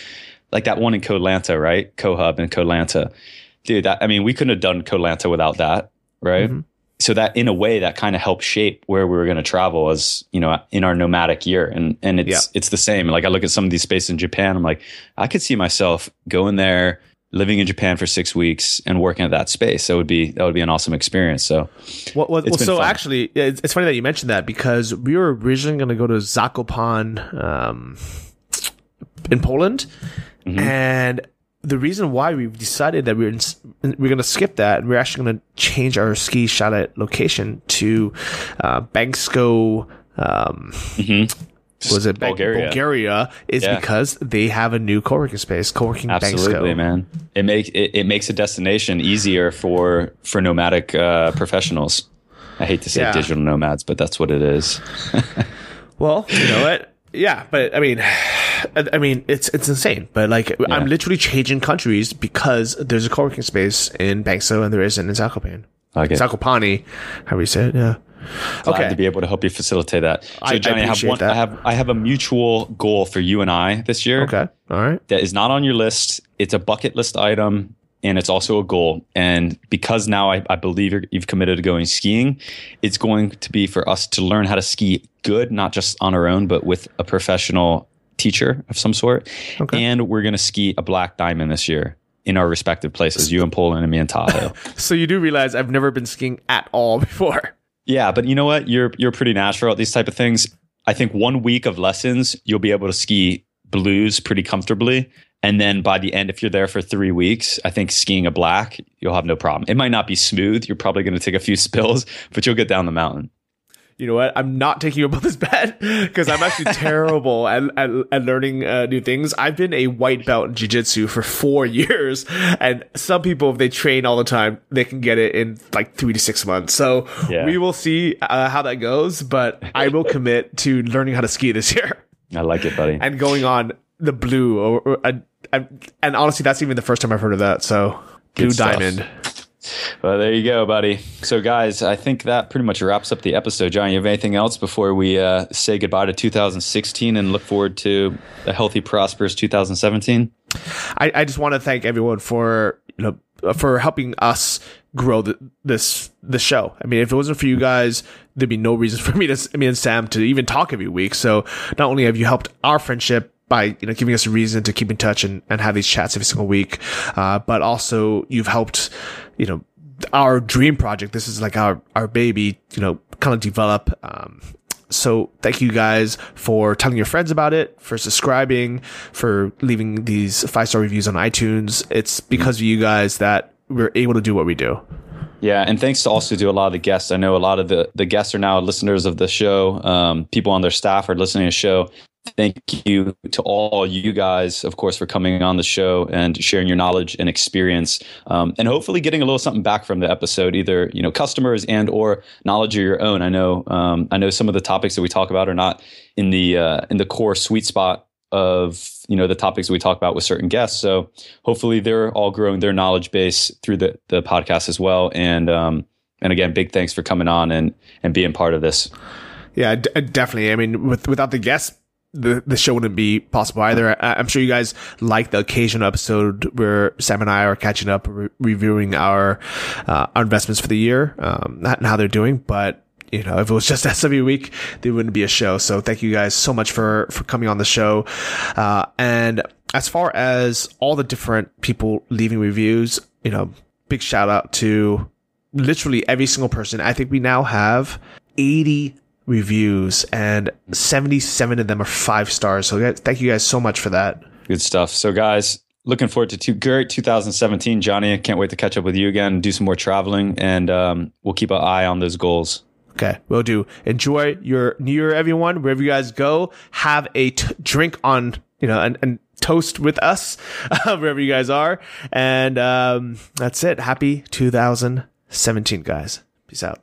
like that one in Koh-Lanta, right? KoHub in Koh-Lanta. Dude, that, I mean, we couldn't have done Koh-Lanta without that, right? Mm-hmm. So that in a way that kind of helped shape where we were going to travel as, you know, in our nomadic year. And and it's Yeah. it's the same. Like I look at some of these spaces in Japan, I'm like, I could see myself going there, living in Japan for six weeks and working at that space. That would be that would be an awesome experience. So Well, well, well so fun. actually, it's, it's funny that you mentioned that because we were originally going to go to Zakopane um, in Poland, Mm-hmm. and the reason why we decided that we we're in, we're going to skip that and we're actually going to change our ski chalet location to uh, Bansko. Um, Was it Bulgaria. Bulgaria is Yeah. because they have a new co-working space, co-working Absolutely, Bansko. man. It makes it, it makes a destination easier for for nomadic uh, professionals. I hate to say Yeah. digital nomads, but that's what it is. Well, you know what? Yeah, but I mean, I mean, it's it's insane. But like, I'm literally changing countries because there's a co-working space in Bansko and there isn't in Zakopane. Like it. Zakopane, how we say it? Yeah. Glad Okay. to be able to help you facilitate that. So, I- I Johnny, I, have one. that. I have I have a mutual goal for you and I this year. Okay. All right. that is not on your list. It's a bucket list item and it's also a goal. And because now I, I believe you're, you've committed to going skiing, it's going to be for us to learn how to ski good, not just on our own, but with a professional teacher of some sort. Okay. And we're going to ski a black diamond this year in our respective places, you in Poland and me in Tahoe. So you do realize I've never been skiing at all before. Yeah, but you know what? You're you're pretty natural at these type of things. I think one week of lessons, you'll be able to ski blues pretty comfortably. And then by the end, if you're there for three weeks, I think skiing a black, you'll have no problem. It might not be smooth. You're probably going to take a few spills, but you'll get down the mountain. You know what? I'm not taking you up on this bet because I'm actually terrible at, at, at learning uh, new things. I've been a white belt in jiu-jitsu for four years, and some people, if they train all the time, they can get it in like three to six months. So Yeah. we will see uh, how that goes, but I will commit to learning how to ski this year I like it, buddy. and going on the blue. Or, or I, I, and honestly, that's even the first time I've heard of that. So blue stuff. diamond. Well, there you go, buddy. So, guys, I think that pretty much wraps up the episode. John, you have anything else before we uh, say goodbye to 2016 and look forward to a healthy, prosperous 2017? I, I just want to thank everyone for you know for helping us grow the, this the show. I mean, if it wasn't for you guys, there'd be no reason for me to me and Sam to even talk every week. So not only have you helped our friendship by you know giving us a reason to keep in touch and, and have these chats every single week, uh, but also you've helped you know our dream project. This is like our our baby. You know, kind of develop. Um, so thank you guys for telling your friends about it, for subscribing, for leaving these five star reviews on iTunes. It's because of you guys that we're able to do what we do. Yeah, and thanks to also to a lot of the guests. I know a lot of the, the guests are now listeners of the show. Um, people on their staff are listening to the show. Thank you to all you guys, of course, for coming on the show and sharing your knowledge and experience, um, and hopefully getting a little something back from the episode, either you know customers and or knowledge of your own. I know um, I know some of the topics that we talk about are not in the uh, in the core sweet spot of you know the topics we talk about with certain guests. So hopefully they're all growing their knowledge base through the the podcast as well. And um, and again, big thanks for coming on and and being part of this. Yeah, d- definitely. I mean, with, without the guests, the, the show wouldn't be possible either. I, I'm sure you guys like the occasional episode where Sam and I are catching up, re- reviewing our, uh, our investments for the year, um, and how they're doing. But, you know, if it was just SW week, there wouldn't be a show. So thank you guys so much for, for coming on the show. Uh, and as far as all the different people leaving reviews, you know, big shout out to literally every single person. I think we now have 80 reviews and 77 of them are five stars. So guys, thank you guys so much for that. Good stuff. So guys, looking forward to two, great 2017. Johnny, I can't wait to catch up with you again, do some more traveling, and um, we'll keep an eye on those goals. Okay, will do. Enjoy your New Year, everyone. Wherever you guys go, have a t- drink on, you know, and, and toast with us wherever you guys are. And um, that's it. Happy 2017, guys. Peace out.